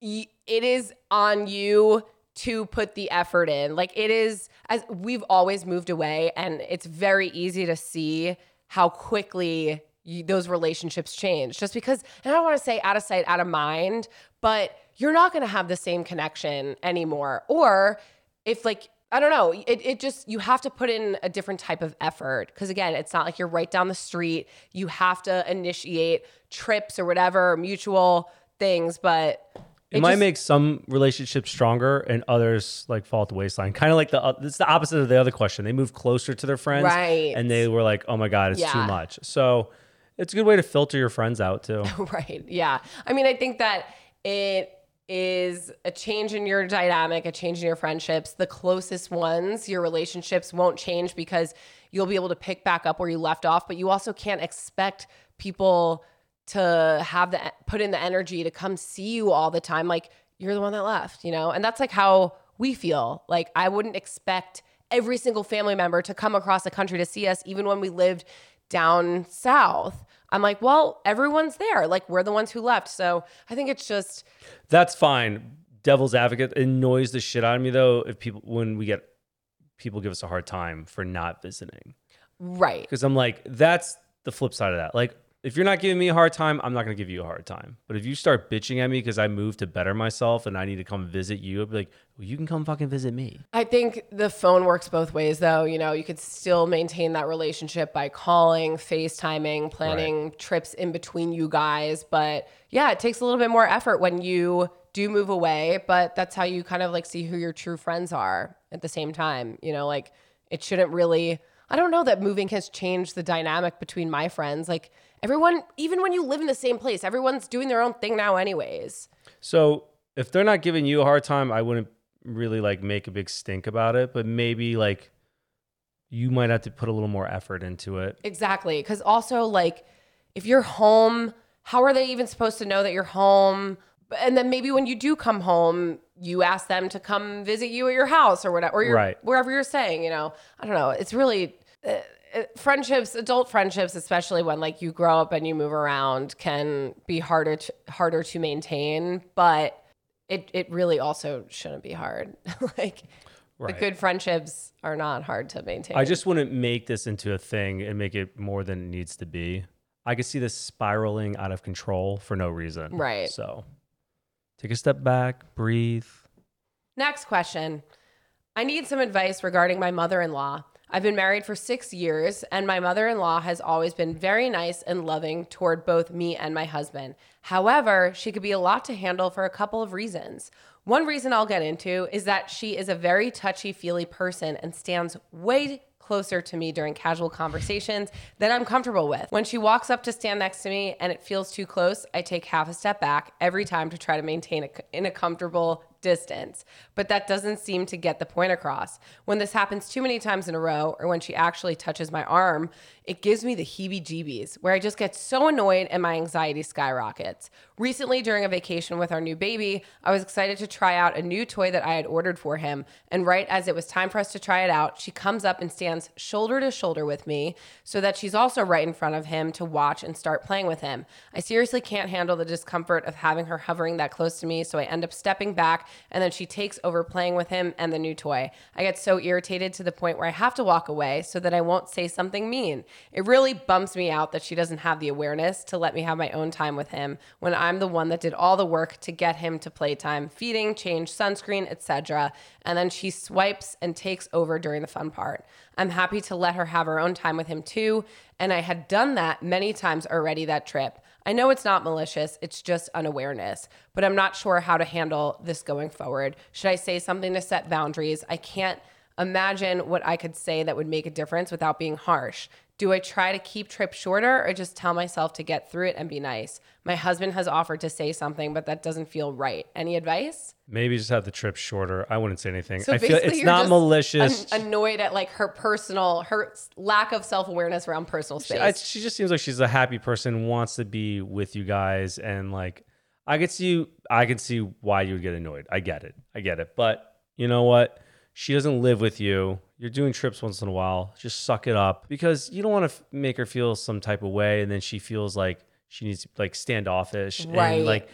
Speaker 1: y- it is on you to put the effort in. Like it is, as we've always moved away, and it's very easy to see how quickly you, those relationships change just because and i don't want to say out of sight out of mind but you're not going to have the same connection anymore or if like I don't know. It, it just, you have to put in a different type of effort. Because again, it's not like you're right down the street. You have to initiate trips or whatever, mutual things. But
Speaker 2: it, it might just, make some relationships stronger and others like fall at the waistline. Kind of like the, uh, it's the opposite of the other question. They move closer to their friends.
Speaker 1: Right.
Speaker 2: And they were like, oh my God, it's yeah. too much. So it's a good way to filter your friends out too.
Speaker 1: right. Yeah. I mean, I think that it, is a change in your dynamic, a change in your friendships. The closest ones, your relationships won't change because you'll be able to pick back up where you left off, but you also can't expect people to have the put in the energy to come see you all the time like you're the one that left, you know? And that's like how we feel. Like I wouldn't expect every single family member to come across the country to see us even when we lived down south. I'm like, well, everyone's there. Like we're the ones who left. So I think it's just
Speaker 2: That's fine. Devil's advocate it annoys the shit out of me though if people when we get people give us a hard time for not visiting.
Speaker 1: Right.
Speaker 2: Because I'm like, that's the flip side of that. Like if you're not giving me a hard time, I'm not going to give you a hard time. But if you start bitching at me because I moved to better myself and I need to come visit you, I'd be like, well, you can come fucking visit me.
Speaker 1: I think the phone works both ways, though. You know, you could still maintain that relationship by calling, FaceTiming, planning right. trips in between you guys. But yeah, it takes a little bit more effort when you do move away. But that's how you kind of like see who your true friends are at the same time. You know, like it shouldn't really. I don't know that moving has changed the dynamic between my friends. Like, everyone, even when you live in the same place, everyone's doing their own thing now, anyways.
Speaker 2: So if they're not giving you a hard time, I wouldn't really like make a big stink about it, but maybe like you might have to put a little more effort into it.
Speaker 1: Exactly. Cause also, like, if you're home, how are they even supposed to know that you're home? And then maybe when you do come home, you ask them to come visit you at your house or whatever, or right. wherever you're staying. You know, I don't know. It's really. Uh, Uh, friendships adult friendships especially when like you grow up and you move around can be harder to, harder to maintain but it it really also shouldn't be hard. Like right. the good friendships are not hard to maintain.
Speaker 2: I just wouldn't make this into a thing and make it more than it needs to be. I could see this spiraling out of control for no reason.
Speaker 1: Right.
Speaker 2: So take a step back breathe.
Speaker 1: Next question. I need some advice regarding my mother-in-law I've been married for six years, and my mother in law has always been very nice and loving toward both me and my husband. However, she could be a lot to handle for a couple of reasons. One reason I'll get into is that she is a very touchy feely person and stands way closer to me during casual conversations that I'm comfortable with. When she walks up to stand next to me and it feels too close, I take half a step back every time to try to maintain a, in a comfortable distance, but that doesn't seem to get the point across. When this happens too many times in a row, or when she actually touches my arm, it gives me the heebie jeebies, where I just get so annoyed and my anxiety skyrockets. Recently, during a vacation with our new baby, I was excited to try out a new toy that I had ordered for him. And right as it was time for us to try it out, she comes up and stands shoulder to shoulder with me so that she's also right in front of him to watch and start playing with him. I seriously can't handle the discomfort of having her hovering that close to me, so I end up stepping back and then she takes over playing with him and the new toy. I get so irritated to the point where I have to walk away so that I won't say something mean. It really bumps me out that she doesn't have the awareness to let me have my own time with him when I'm the one that did all the work to get him to playtime, feeding, change sunscreen, etc. And then she swipes and takes over during the fun part. I'm happy to let her have her own time with him too, and I had done that many times already that trip. I know it's not malicious, it's just unawareness, but I'm not sure how to handle this going forward. Should I say something to set boundaries? I can't imagine what I could say that would make a difference without being harsh. Do I try to keep trips shorter or just tell myself to get through it and be nice? My husband has offered to say something, but that doesn't feel right. Any advice?
Speaker 2: Maybe just have the trip shorter. I wouldn't say anything. So I feel it's not malicious.
Speaker 1: An- annoyed at like her personal, her lack of self awareness around personal space. She,
Speaker 2: I, she just seems like she's a happy person, wants to be with you guys, and like I could see, I could see why you would get annoyed. I get it. I get it. But you know what? She doesn't live with you. You're doing trips once in a while. Just suck it up because you don't want to f- make her feel some type of way, and then she feels like she needs to like standoffish
Speaker 1: right.
Speaker 2: and like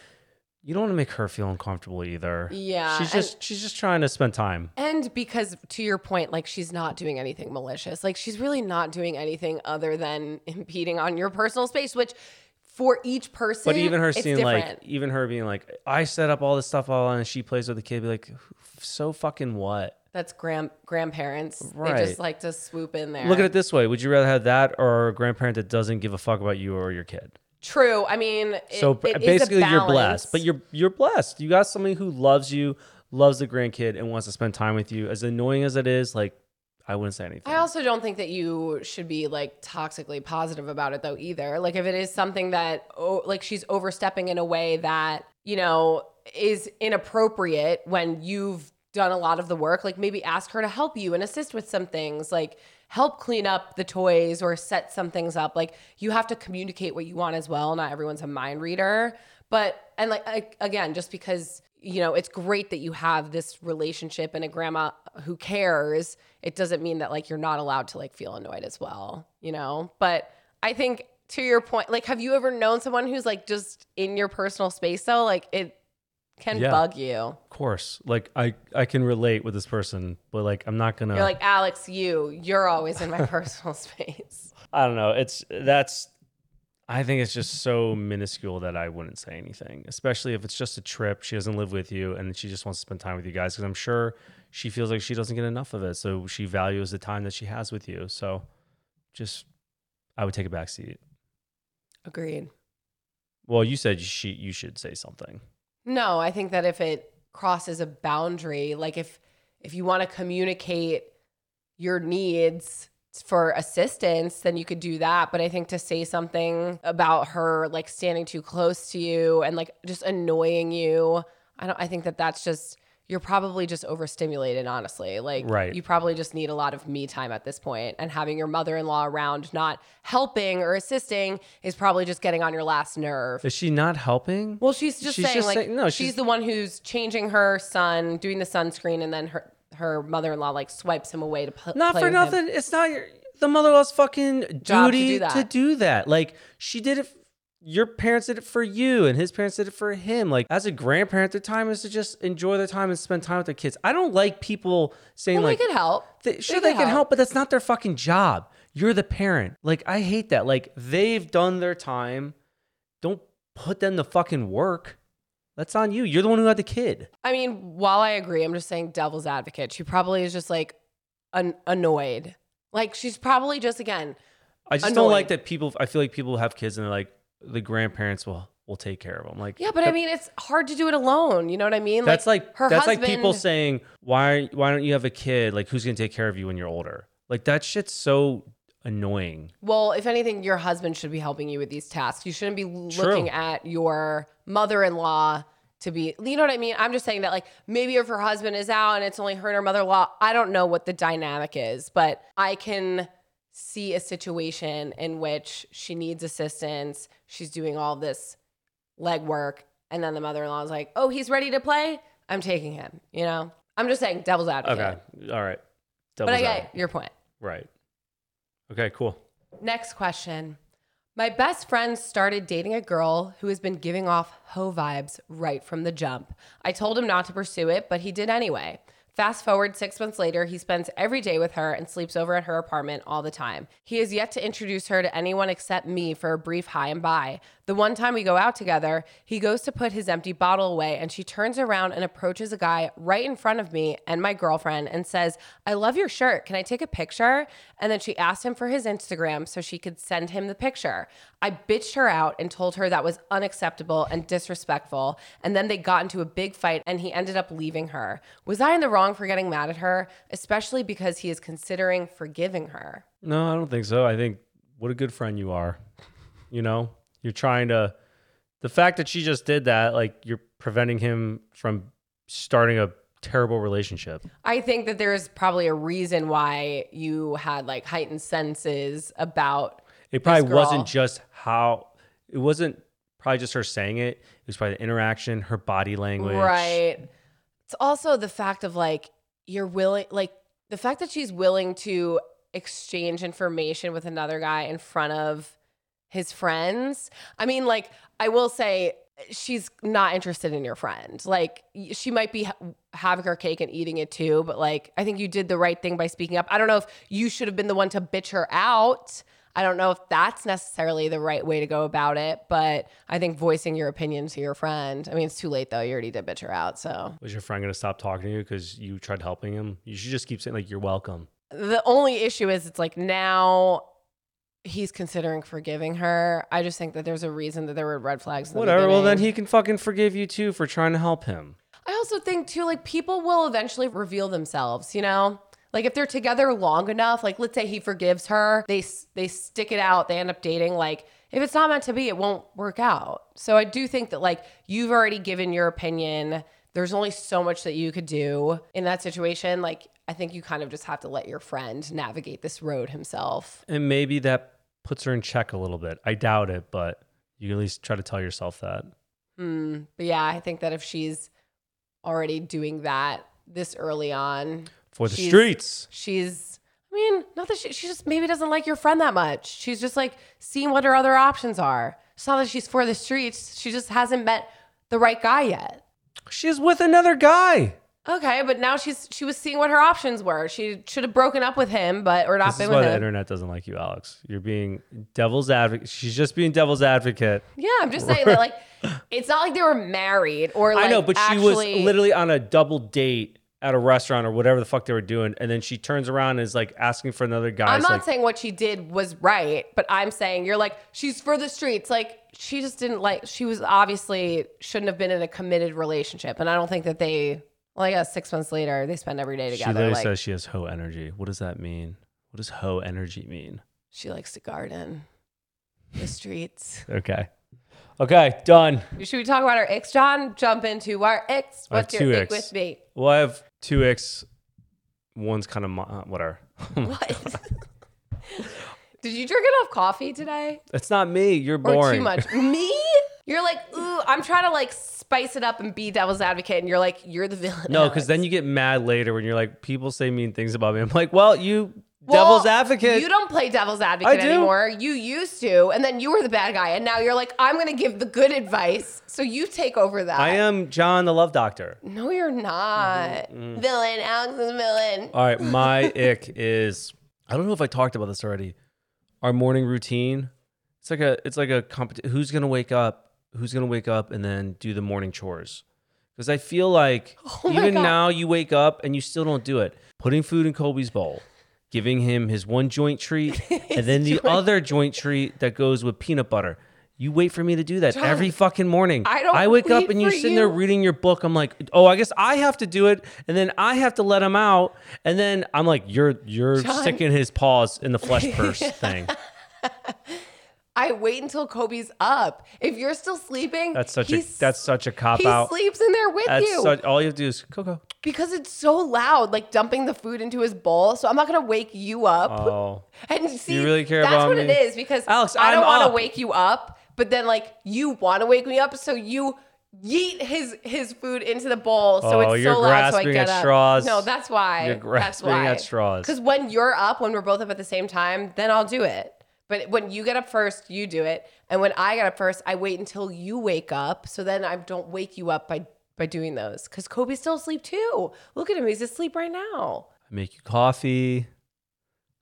Speaker 2: you don't want to make her feel uncomfortable either.
Speaker 1: Yeah,
Speaker 2: she's
Speaker 1: and-
Speaker 2: just she's just trying to spend time.
Speaker 1: And because to your point, like she's not doing anything malicious. Like she's really not doing anything other than impeding on your personal space, which for each person,
Speaker 2: But even her seeing like even her being like, I set up all this stuff all and she plays with the kid, be like, so fucking what?
Speaker 1: That's grand grandparents. They just like to swoop in there.
Speaker 2: Look at it this way: Would you rather have that or a grandparent that doesn't give a fuck about you or your kid?
Speaker 1: True. I mean, it,
Speaker 2: so
Speaker 1: it is a
Speaker 2: basically, you're blessed. But you're you're blessed. You got somebody who loves you, loves the grandkid, and wants to spend time with you. As annoying as it is, like I wouldn't say anything.
Speaker 1: I also don't think that you should be like toxically positive about it though either. Like if it is something that oh, like she's overstepping in a way that, you know, is inappropriate when you've done a lot of the work, like maybe ask her to help you and assist with some things, like help clean up the toys or set some things up. Like you have to communicate what you want as well. Not everyone's a mind reader. But and like I, again, just because you know it's great that you have this relationship and a grandma who cares, it doesn't mean that like you're not allowed to like feel annoyed as well, you know. But I think to your point, like, have you ever known someone who's like just in your personal space though? Like it can
Speaker 2: Yeah.
Speaker 1: bug you.
Speaker 2: of course, like I I can relate with this person, but like I'm not gonna.
Speaker 1: You're like Alex, you, you're always in my personal space.
Speaker 2: I don't know. It's that's. I think it's just so minuscule that I wouldn't say anything, especially if it's just a trip. She doesn't live with you, and she just wants to spend time with you guys. Because I'm sure she feels like she doesn't get enough of it, so she values the time that she has with you. So, just I would take a back seat.
Speaker 1: Agreed.
Speaker 2: Well, you said she you should say something.
Speaker 1: No, I think that if it crosses a boundary, like if if you want to communicate your needs for assistance, then you could do that. But I think to say something about her like standing too close to you and like just annoying you, I don't. I think that that's just you're probably just overstimulated. Honestly, like
Speaker 2: Right.
Speaker 1: you probably just need a lot of me time at this point. and having your mother-in-law around not helping or assisting is probably just getting on your last nerve.
Speaker 2: Is she not helping?
Speaker 1: Well, she's just
Speaker 2: She's
Speaker 1: saying
Speaker 2: just
Speaker 1: like
Speaker 2: saying- no,
Speaker 1: she's,
Speaker 2: she's-
Speaker 1: the one who's changing her son, doing the sunscreen, and then her her mother in law like swipes him away to pl-
Speaker 2: Not for
Speaker 1: with him.
Speaker 2: nothing. It's not your the mother-in-law's fucking
Speaker 1: Job to
Speaker 2: duty
Speaker 1: do
Speaker 2: to do that. Like she did it. Your parents did it for you, and his parents did it for him. Like as a grandparent, their time is to just enjoy their time and spend time with their kids. I don't like people saying
Speaker 1: Well,
Speaker 2: like,
Speaker 1: they could help.
Speaker 2: they, sure they, can help, but that's not their fucking job. You're the parent. Like I hate that. Like they've done their time. Don't put them to fucking work. That's on you. You're the one who had the kid.
Speaker 1: I mean, while I agree, I'm just saying devil's advocate. She probably is just like an- annoyed. Like she's probably just again.
Speaker 2: I just don't like that people. I feel like people have kids and they're like the grandparents will will take care of them. Like
Speaker 1: Yeah, but I mean, it's hard to do it alone. You know what I mean?
Speaker 2: that's like,
Speaker 1: her
Speaker 2: that's
Speaker 1: husband.
Speaker 2: like people saying why why don't you have a kid? Like who's gonna take care of you when you're older? Like that shit's so annoying.
Speaker 1: Well, if anything, your husband should be helping you with these tasks. You shouldn't be looking at your mother-in-law to be, you know what I mean? I'm just saying that, like, maybe if her husband is out and it's only her and her mother-in-law, I don't know what the dynamic is, but I can see a situation in which she needs assistance. She's doing all this legwork, and then the mother-in-law is like, "Oh, he's ready to play. I'm taking him." You know, I'm just saying, devil's advocate.
Speaker 2: Okay, all right.
Speaker 1: But I get your point.
Speaker 2: right. Okay, cool.
Speaker 1: Next question. My best friend started dating a girl who has been giving off hoe vibes right from the jump. I told him not to pursue it, but he did anyway. Fast forward six months later, he spends every day with her and sleeps over at her apartment all the time. He has yet to introduce her to anyone except me for a brief hi and bye. The one time we go out together, he goes to put his empty bottle away and she turns around and approaches a guy right in front of me and my girlfriend and says, I love your shirt. Can I take a picture? And then she asked him for his Instagram so she could send him the picture. I bitched her out and told her that was unacceptable and disrespectful. And then they got into a big fight and he ended up leaving her. Was I in the wrong for getting mad at her, especially because he is considering forgiving her?
Speaker 2: No, I don't think so. I think what a good friend you are. You know, you're trying to. The fact that she just did that, like you're preventing him from starting a terrible relationship.
Speaker 1: I think that there's probably a reason why you had like heightened senses about
Speaker 2: It probably wasn't just how. It wasn't probably just her saying it. It was probably the interaction, her body language.
Speaker 1: Right. It's also the fact of like you're willing like the fact that she's willing to exchange information with another guy in front of his friends. I mean, like, I will say she's not interested in your friend. Like, she might be ha- having her cake and eating it too, but like, I think you did the right thing by speaking up. I don't know if you should have been the one to bitch her out. I don't know if that's necessarily the right way to go about it, but I think voicing your opinion to your friend. I mean, it's too late though. You already did bitch her out. So
Speaker 2: Was your friend gonna stop talking to you because you tried helping him? You should just keep saying like you're welcome.
Speaker 1: the only issue is it's like now he's considering forgiving her. I just think that there's a reason that there were red flags. In the
Speaker 2: Whatever. Well, then he can fucking forgive you too for trying to help him.
Speaker 1: I also think too, like people will eventually reveal themselves. You know, like if they're together long enough, like let's say he forgives her, they they stick it out, they end up dating. Like if it's not meant to be, it won't work out. So I do think that like you've already given your opinion. There's only so much that you could do in that situation. Like I think you kind of just have to let your friend navigate this road himself.
Speaker 2: And maybe that puts her in check a little bit. I doubt it, but you at least try to tell yourself that.
Speaker 1: Mm, but yeah, I think that if she's already doing that this early on,
Speaker 2: For the
Speaker 1: She's-
Speaker 2: streets.
Speaker 1: she's I mean, not that she, she just maybe doesn't like your friend that much. She's just like seeing what her other options are. It's not that she's for the streets. She just hasn't met the right guy yet.
Speaker 2: She's with another guy.
Speaker 1: Okay, but now she's she was seeing what her options were. She should have broken up with him, but or not
Speaker 2: This is why
Speaker 1: with
Speaker 2: the
Speaker 1: him.
Speaker 2: internet doesn't like you, Alex. You're being devil's advocate. She's just being devil's advocate.
Speaker 1: yeah, I'm just saying that like it's not like they were married or like
Speaker 2: I know, but she was literally on a double date at a restaurant or whatever the fuck they were doing, and then she turns around and is like asking for another guy.
Speaker 1: I'm
Speaker 2: It's
Speaker 1: not
Speaker 2: like,
Speaker 1: saying what she did was right, but I'm saying you're like she's for the streets. Like she just didn't like. She was obviously shouldn't have been in a committed relationship, and I don't think that they. Well, I guess six months later they spend every day
Speaker 2: she
Speaker 1: together.
Speaker 2: literally
Speaker 1: like
Speaker 2: says she has hoe energy. What does that mean? What does hoe energy mean?
Speaker 1: she likes to garden, the streets.
Speaker 2: Okay. Okay, done.
Speaker 1: Should we talk about our icks, Jon? Jump into our icks.
Speaker 2: I have
Speaker 1: What's your
Speaker 2: two
Speaker 1: ick
Speaker 2: icks.
Speaker 1: with me?
Speaker 2: Well, I have two X. One's kind of mo- uh, whatever.
Speaker 1: What? Did you drink enough coffee today?
Speaker 2: it's not me. You're
Speaker 1: Or
Speaker 2: boring.
Speaker 1: too much? Me? You're like, ooh, I'm trying to like spice it up and be devil's advocate, and you're like, you're the villain.
Speaker 2: No, because then you get mad later when you're like, people say mean things about me. I'm like, well, you devil's
Speaker 1: Well,
Speaker 2: advocate.
Speaker 1: You don't play devil's advocate anymore. You used to, and then you were the bad guy, and now you're like, I'm going to give the good advice, so you take over that.
Speaker 2: I am Jon the Love Doctor.
Speaker 1: No, you're not.
Speaker 2: Mm-hmm.
Speaker 1: Villain. Alex is a villain.
Speaker 2: All right, my ick is I don't know if I talked about this already. Our morning routine. It's like a it's like a competition. Who's gonna wake up? Who's gonna wake up and then do the morning chores? Because I feel like
Speaker 1: Oh
Speaker 2: even
Speaker 1: God.
Speaker 2: now you wake up and you still don't do it. Putting food in Kobe's bowl, giving him his one joint treat, and then the other joint treat that goes with peanut butter. You wait for me to do that
Speaker 1: Jon,
Speaker 2: every fucking morning.
Speaker 1: I don't
Speaker 2: I wake up and you're sitting there reading your book. I'm like, oh, I guess I have to do it, and then I have to let him out, and then I'm like, you're you're
Speaker 1: Jon.
Speaker 2: sticking his paws in the flesh purse thing.
Speaker 1: I wait until Kobe's up. If you're still sleeping,
Speaker 2: That's such a that's such a cop
Speaker 1: he
Speaker 2: out.
Speaker 1: sleeps in there with
Speaker 2: That's
Speaker 1: you.
Speaker 2: such, all you have to do is Coco.
Speaker 1: because it's so loud, like dumping the food into his bowl. So I'm not gonna wake you up.
Speaker 2: Oh,
Speaker 1: And see, you
Speaker 2: really care
Speaker 1: that's
Speaker 2: about
Speaker 1: what
Speaker 2: me?
Speaker 1: it is because
Speaker 2: Alex,
Speaker 1: I don't want to wake you up, but then like you want to wake me up, so you yeet his his food into the bowl, so
Speaker 2: Oh,
Speaker 1: it's so loud. So I get
Speaker 2: at
Speaker 1: up.
Speaker 2: straws.
Speaker 1: No, that's why.
Speaker 2: You're
Speaker 1: that's
Speaker 2: grasping
Speaker 1: why.
Speaker 2: at straws.
Speaker 1: Because when you're up, when we're both up at the same time, then I'll do it. But when you get up first, you do it, and when I get up first, I wait until you wake up. So then I don't wake you up by by doing those. Because Kobe's still asleep too. Look at him; he's asleep right now.
Speaker 2: I make you coffee.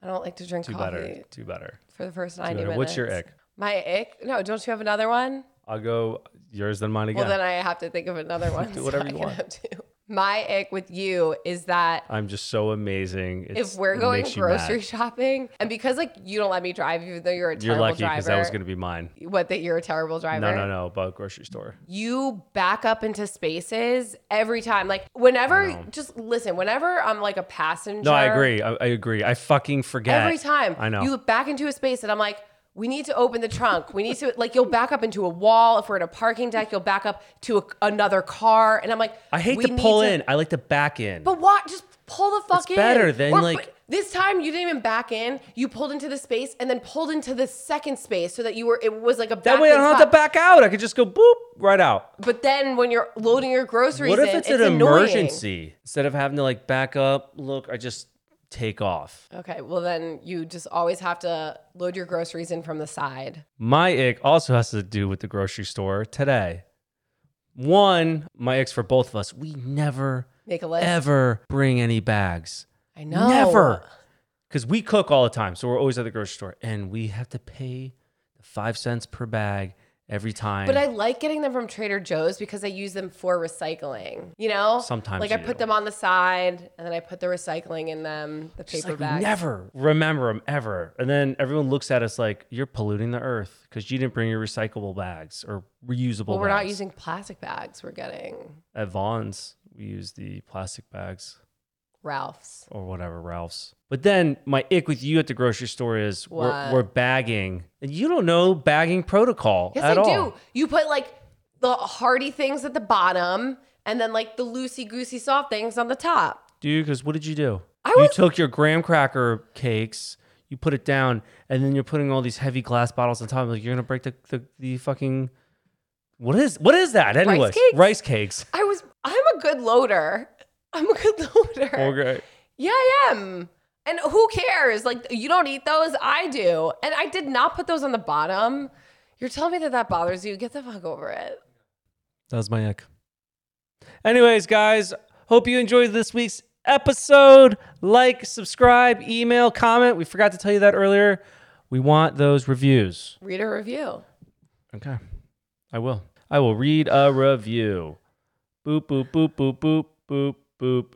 Speaker 1: I don't like to drink
Speaker 2: Do
Speaker 1: coffee
Speaker 2: better. Do better.
Speaker 1: for the first
Speaker 2: Do
Speaker 1: 90
Speaker 2: better.
Speaker 1: minutes.
Speaker 2: What's your ick?
Speaker 1: My ick? No, don't you have another one?
Speaker 2: I'll go yours then mine again.
Speaker 1: Well, then I have to think of another one.
Speaker 2: Do
Speaker 1: so
Speaker 2: whatever
Speaker 1: I
Speaker 2: you
Speaker 1: can
Speaker 2: want.
Speaker 1: have two. My ick with you is that
Speaker 2: I'm just so amazing. It's,
Speaker 1: if we're going grocery shopping, and because like you don't let me drive, even though you're a
Speaker 2: you're
Speaker 1: terrible
Speaker 2: lucky
Speaker 1: driver,
Speaker 2: because that was gonna be mine.
Speaker 1: what that you're a terrible driver.
Speaker 2: No, no, no. About grocery store.
Speaker 1: You back up into spaces every time. Like whenever, just listen. Whenever I'm like a passenger,
Speaker 2: No, I agree. I, I agree. I fucking forget
Speaker 1: Every time.
Speaker 2: I know.
Speaker 1: You back into a space and I'm like, we need to open the trunk. We need to, like, you'll back up into a wall. If we're in a parking deck, you'll back up to a, another car. And I'm like,
Speaker 2: I hate to pull in. I like to back in.
Speaker 1: But what? Just pull the fuck
Speaker 2: It's
Speaker 1: in.
Speaker 2: better than,
Speaker 1: Or-
Speaker 2: like-
Speaker 1: this time you didn't even back in. You pulled into the space and then pulled into the second space so that you were, it was like a
Speaker 2: that way I don't have to back out. I could just go boop right out.
Speaker 1: But then when you're loading your groceries
Speaker 2: What if
Speaker 1: in,
Speaker 2: it's, an
Speaker 1: annoying.
Speaker 2: emergency? Instead of having to like back up, look, I just take off.
Speaker 1: Okay, well then you just always have to load your groceries in from the side.
Speaker 2: My ick also has to do with the grocery store today. One, my icks for both of us, we never
Speaker 1: Make a list.
Speaker 2: ever bring any bags.
Speaker 1: I know.
Speaker 2: Never. Because we cook all the time. So we're always at the grocery store and we have to pay the five cents per bag every time.
Speaker 1: But I like getting them from Trader Joe's because I use them for recycling. You know,
Speaker 2: Sometimes
Speaker 1: like I put
Speaker 2: do.
Speaker 1: them on the side and then I put the recycling in them, the
Speaker 2: Just
Speaker 1: paper
Speaker 2: like
Speaker 1: bags.
Speaker 2: never remember them ever. And then everyone looks at us like, you're polluting the earth because you didn't bring your recyclable bags or reusable
Speaker 1: Well, we're not using plastic bags. We're getting
Speaker 2: At Vons, we use the plastic bags.
Speaker 1: Ralph's.
Speaker 2: or whatever, Ralph's. But then my ick with you at the grocery store is we're,
Speaker 1: What?
Speaker 2: we're bagging, and you don't know bagging protocol
Speaker 1: Yes,
Speaker 2: at
Speaker 1: I
Speaker 2: all.
Speaker 1: do. You put like the hearty things at the bottom and then like the loosey goosey soft things on the top.
Speaker 2: Dude, because what did you do?
Speaker 1: I
Speaker 2: you
Speaker 1: was-
Speaker 2: took your graham cracker cakes, you put it down, and then you're putting all these heavy glass bottles on top. Like you're gonna break the the, the fucking what is what is that? Anyways,
Speaker 1: cakes?
Speaker 2: rice cakes.
Speaker 1: I was I'm a good loader. I'm a good loader.
Speaker 2: Okay.
Speaker 1: Yeah, I am. And who cares? Like you don't eat those, I do. And I did not put those on the bottom. You're telling me that that bothers you? Get the fuck over it.
Speaker 2: That was my ick. Anyways, guys, hope you enjoyed this week's episode. Like, subscribe, email, comment. We forgot to tell you that earlier. We want those reviews.
Speaker 1: Read a review.
Speaker 2: Okay. I will. I will read a review. Boop, boop, boop, boop, boop, boop, boop.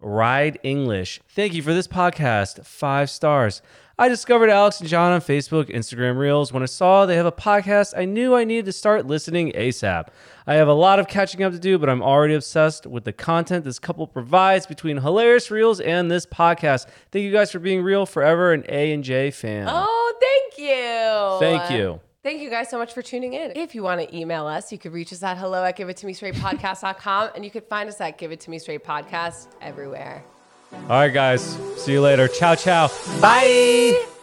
Speaker 2: Ride English. Thank you for this podcast. Five stars. I discovered Alex and Jon on Facebook, Instagram Reels. When I saw they have a podcast, I knew I needed to start listening ASAP. I have a lot of catching up to do, but I'm already obsessed with the content this couple provides between hilarious reels and this podcast. Thank you guys for being real forever an A and J fan.
Speaker 1: Oh, thank you.
Speaker 2: Thank you.
Speaker 1: Thank you guys so much for tuning in. If you want to email us, you could reach us at hello at give it to me straight podcast.com and you could find us at give it to me straight podcast everywhere.
Speaker 2: All right, guys. See you later. Ciao, ciao. Bye.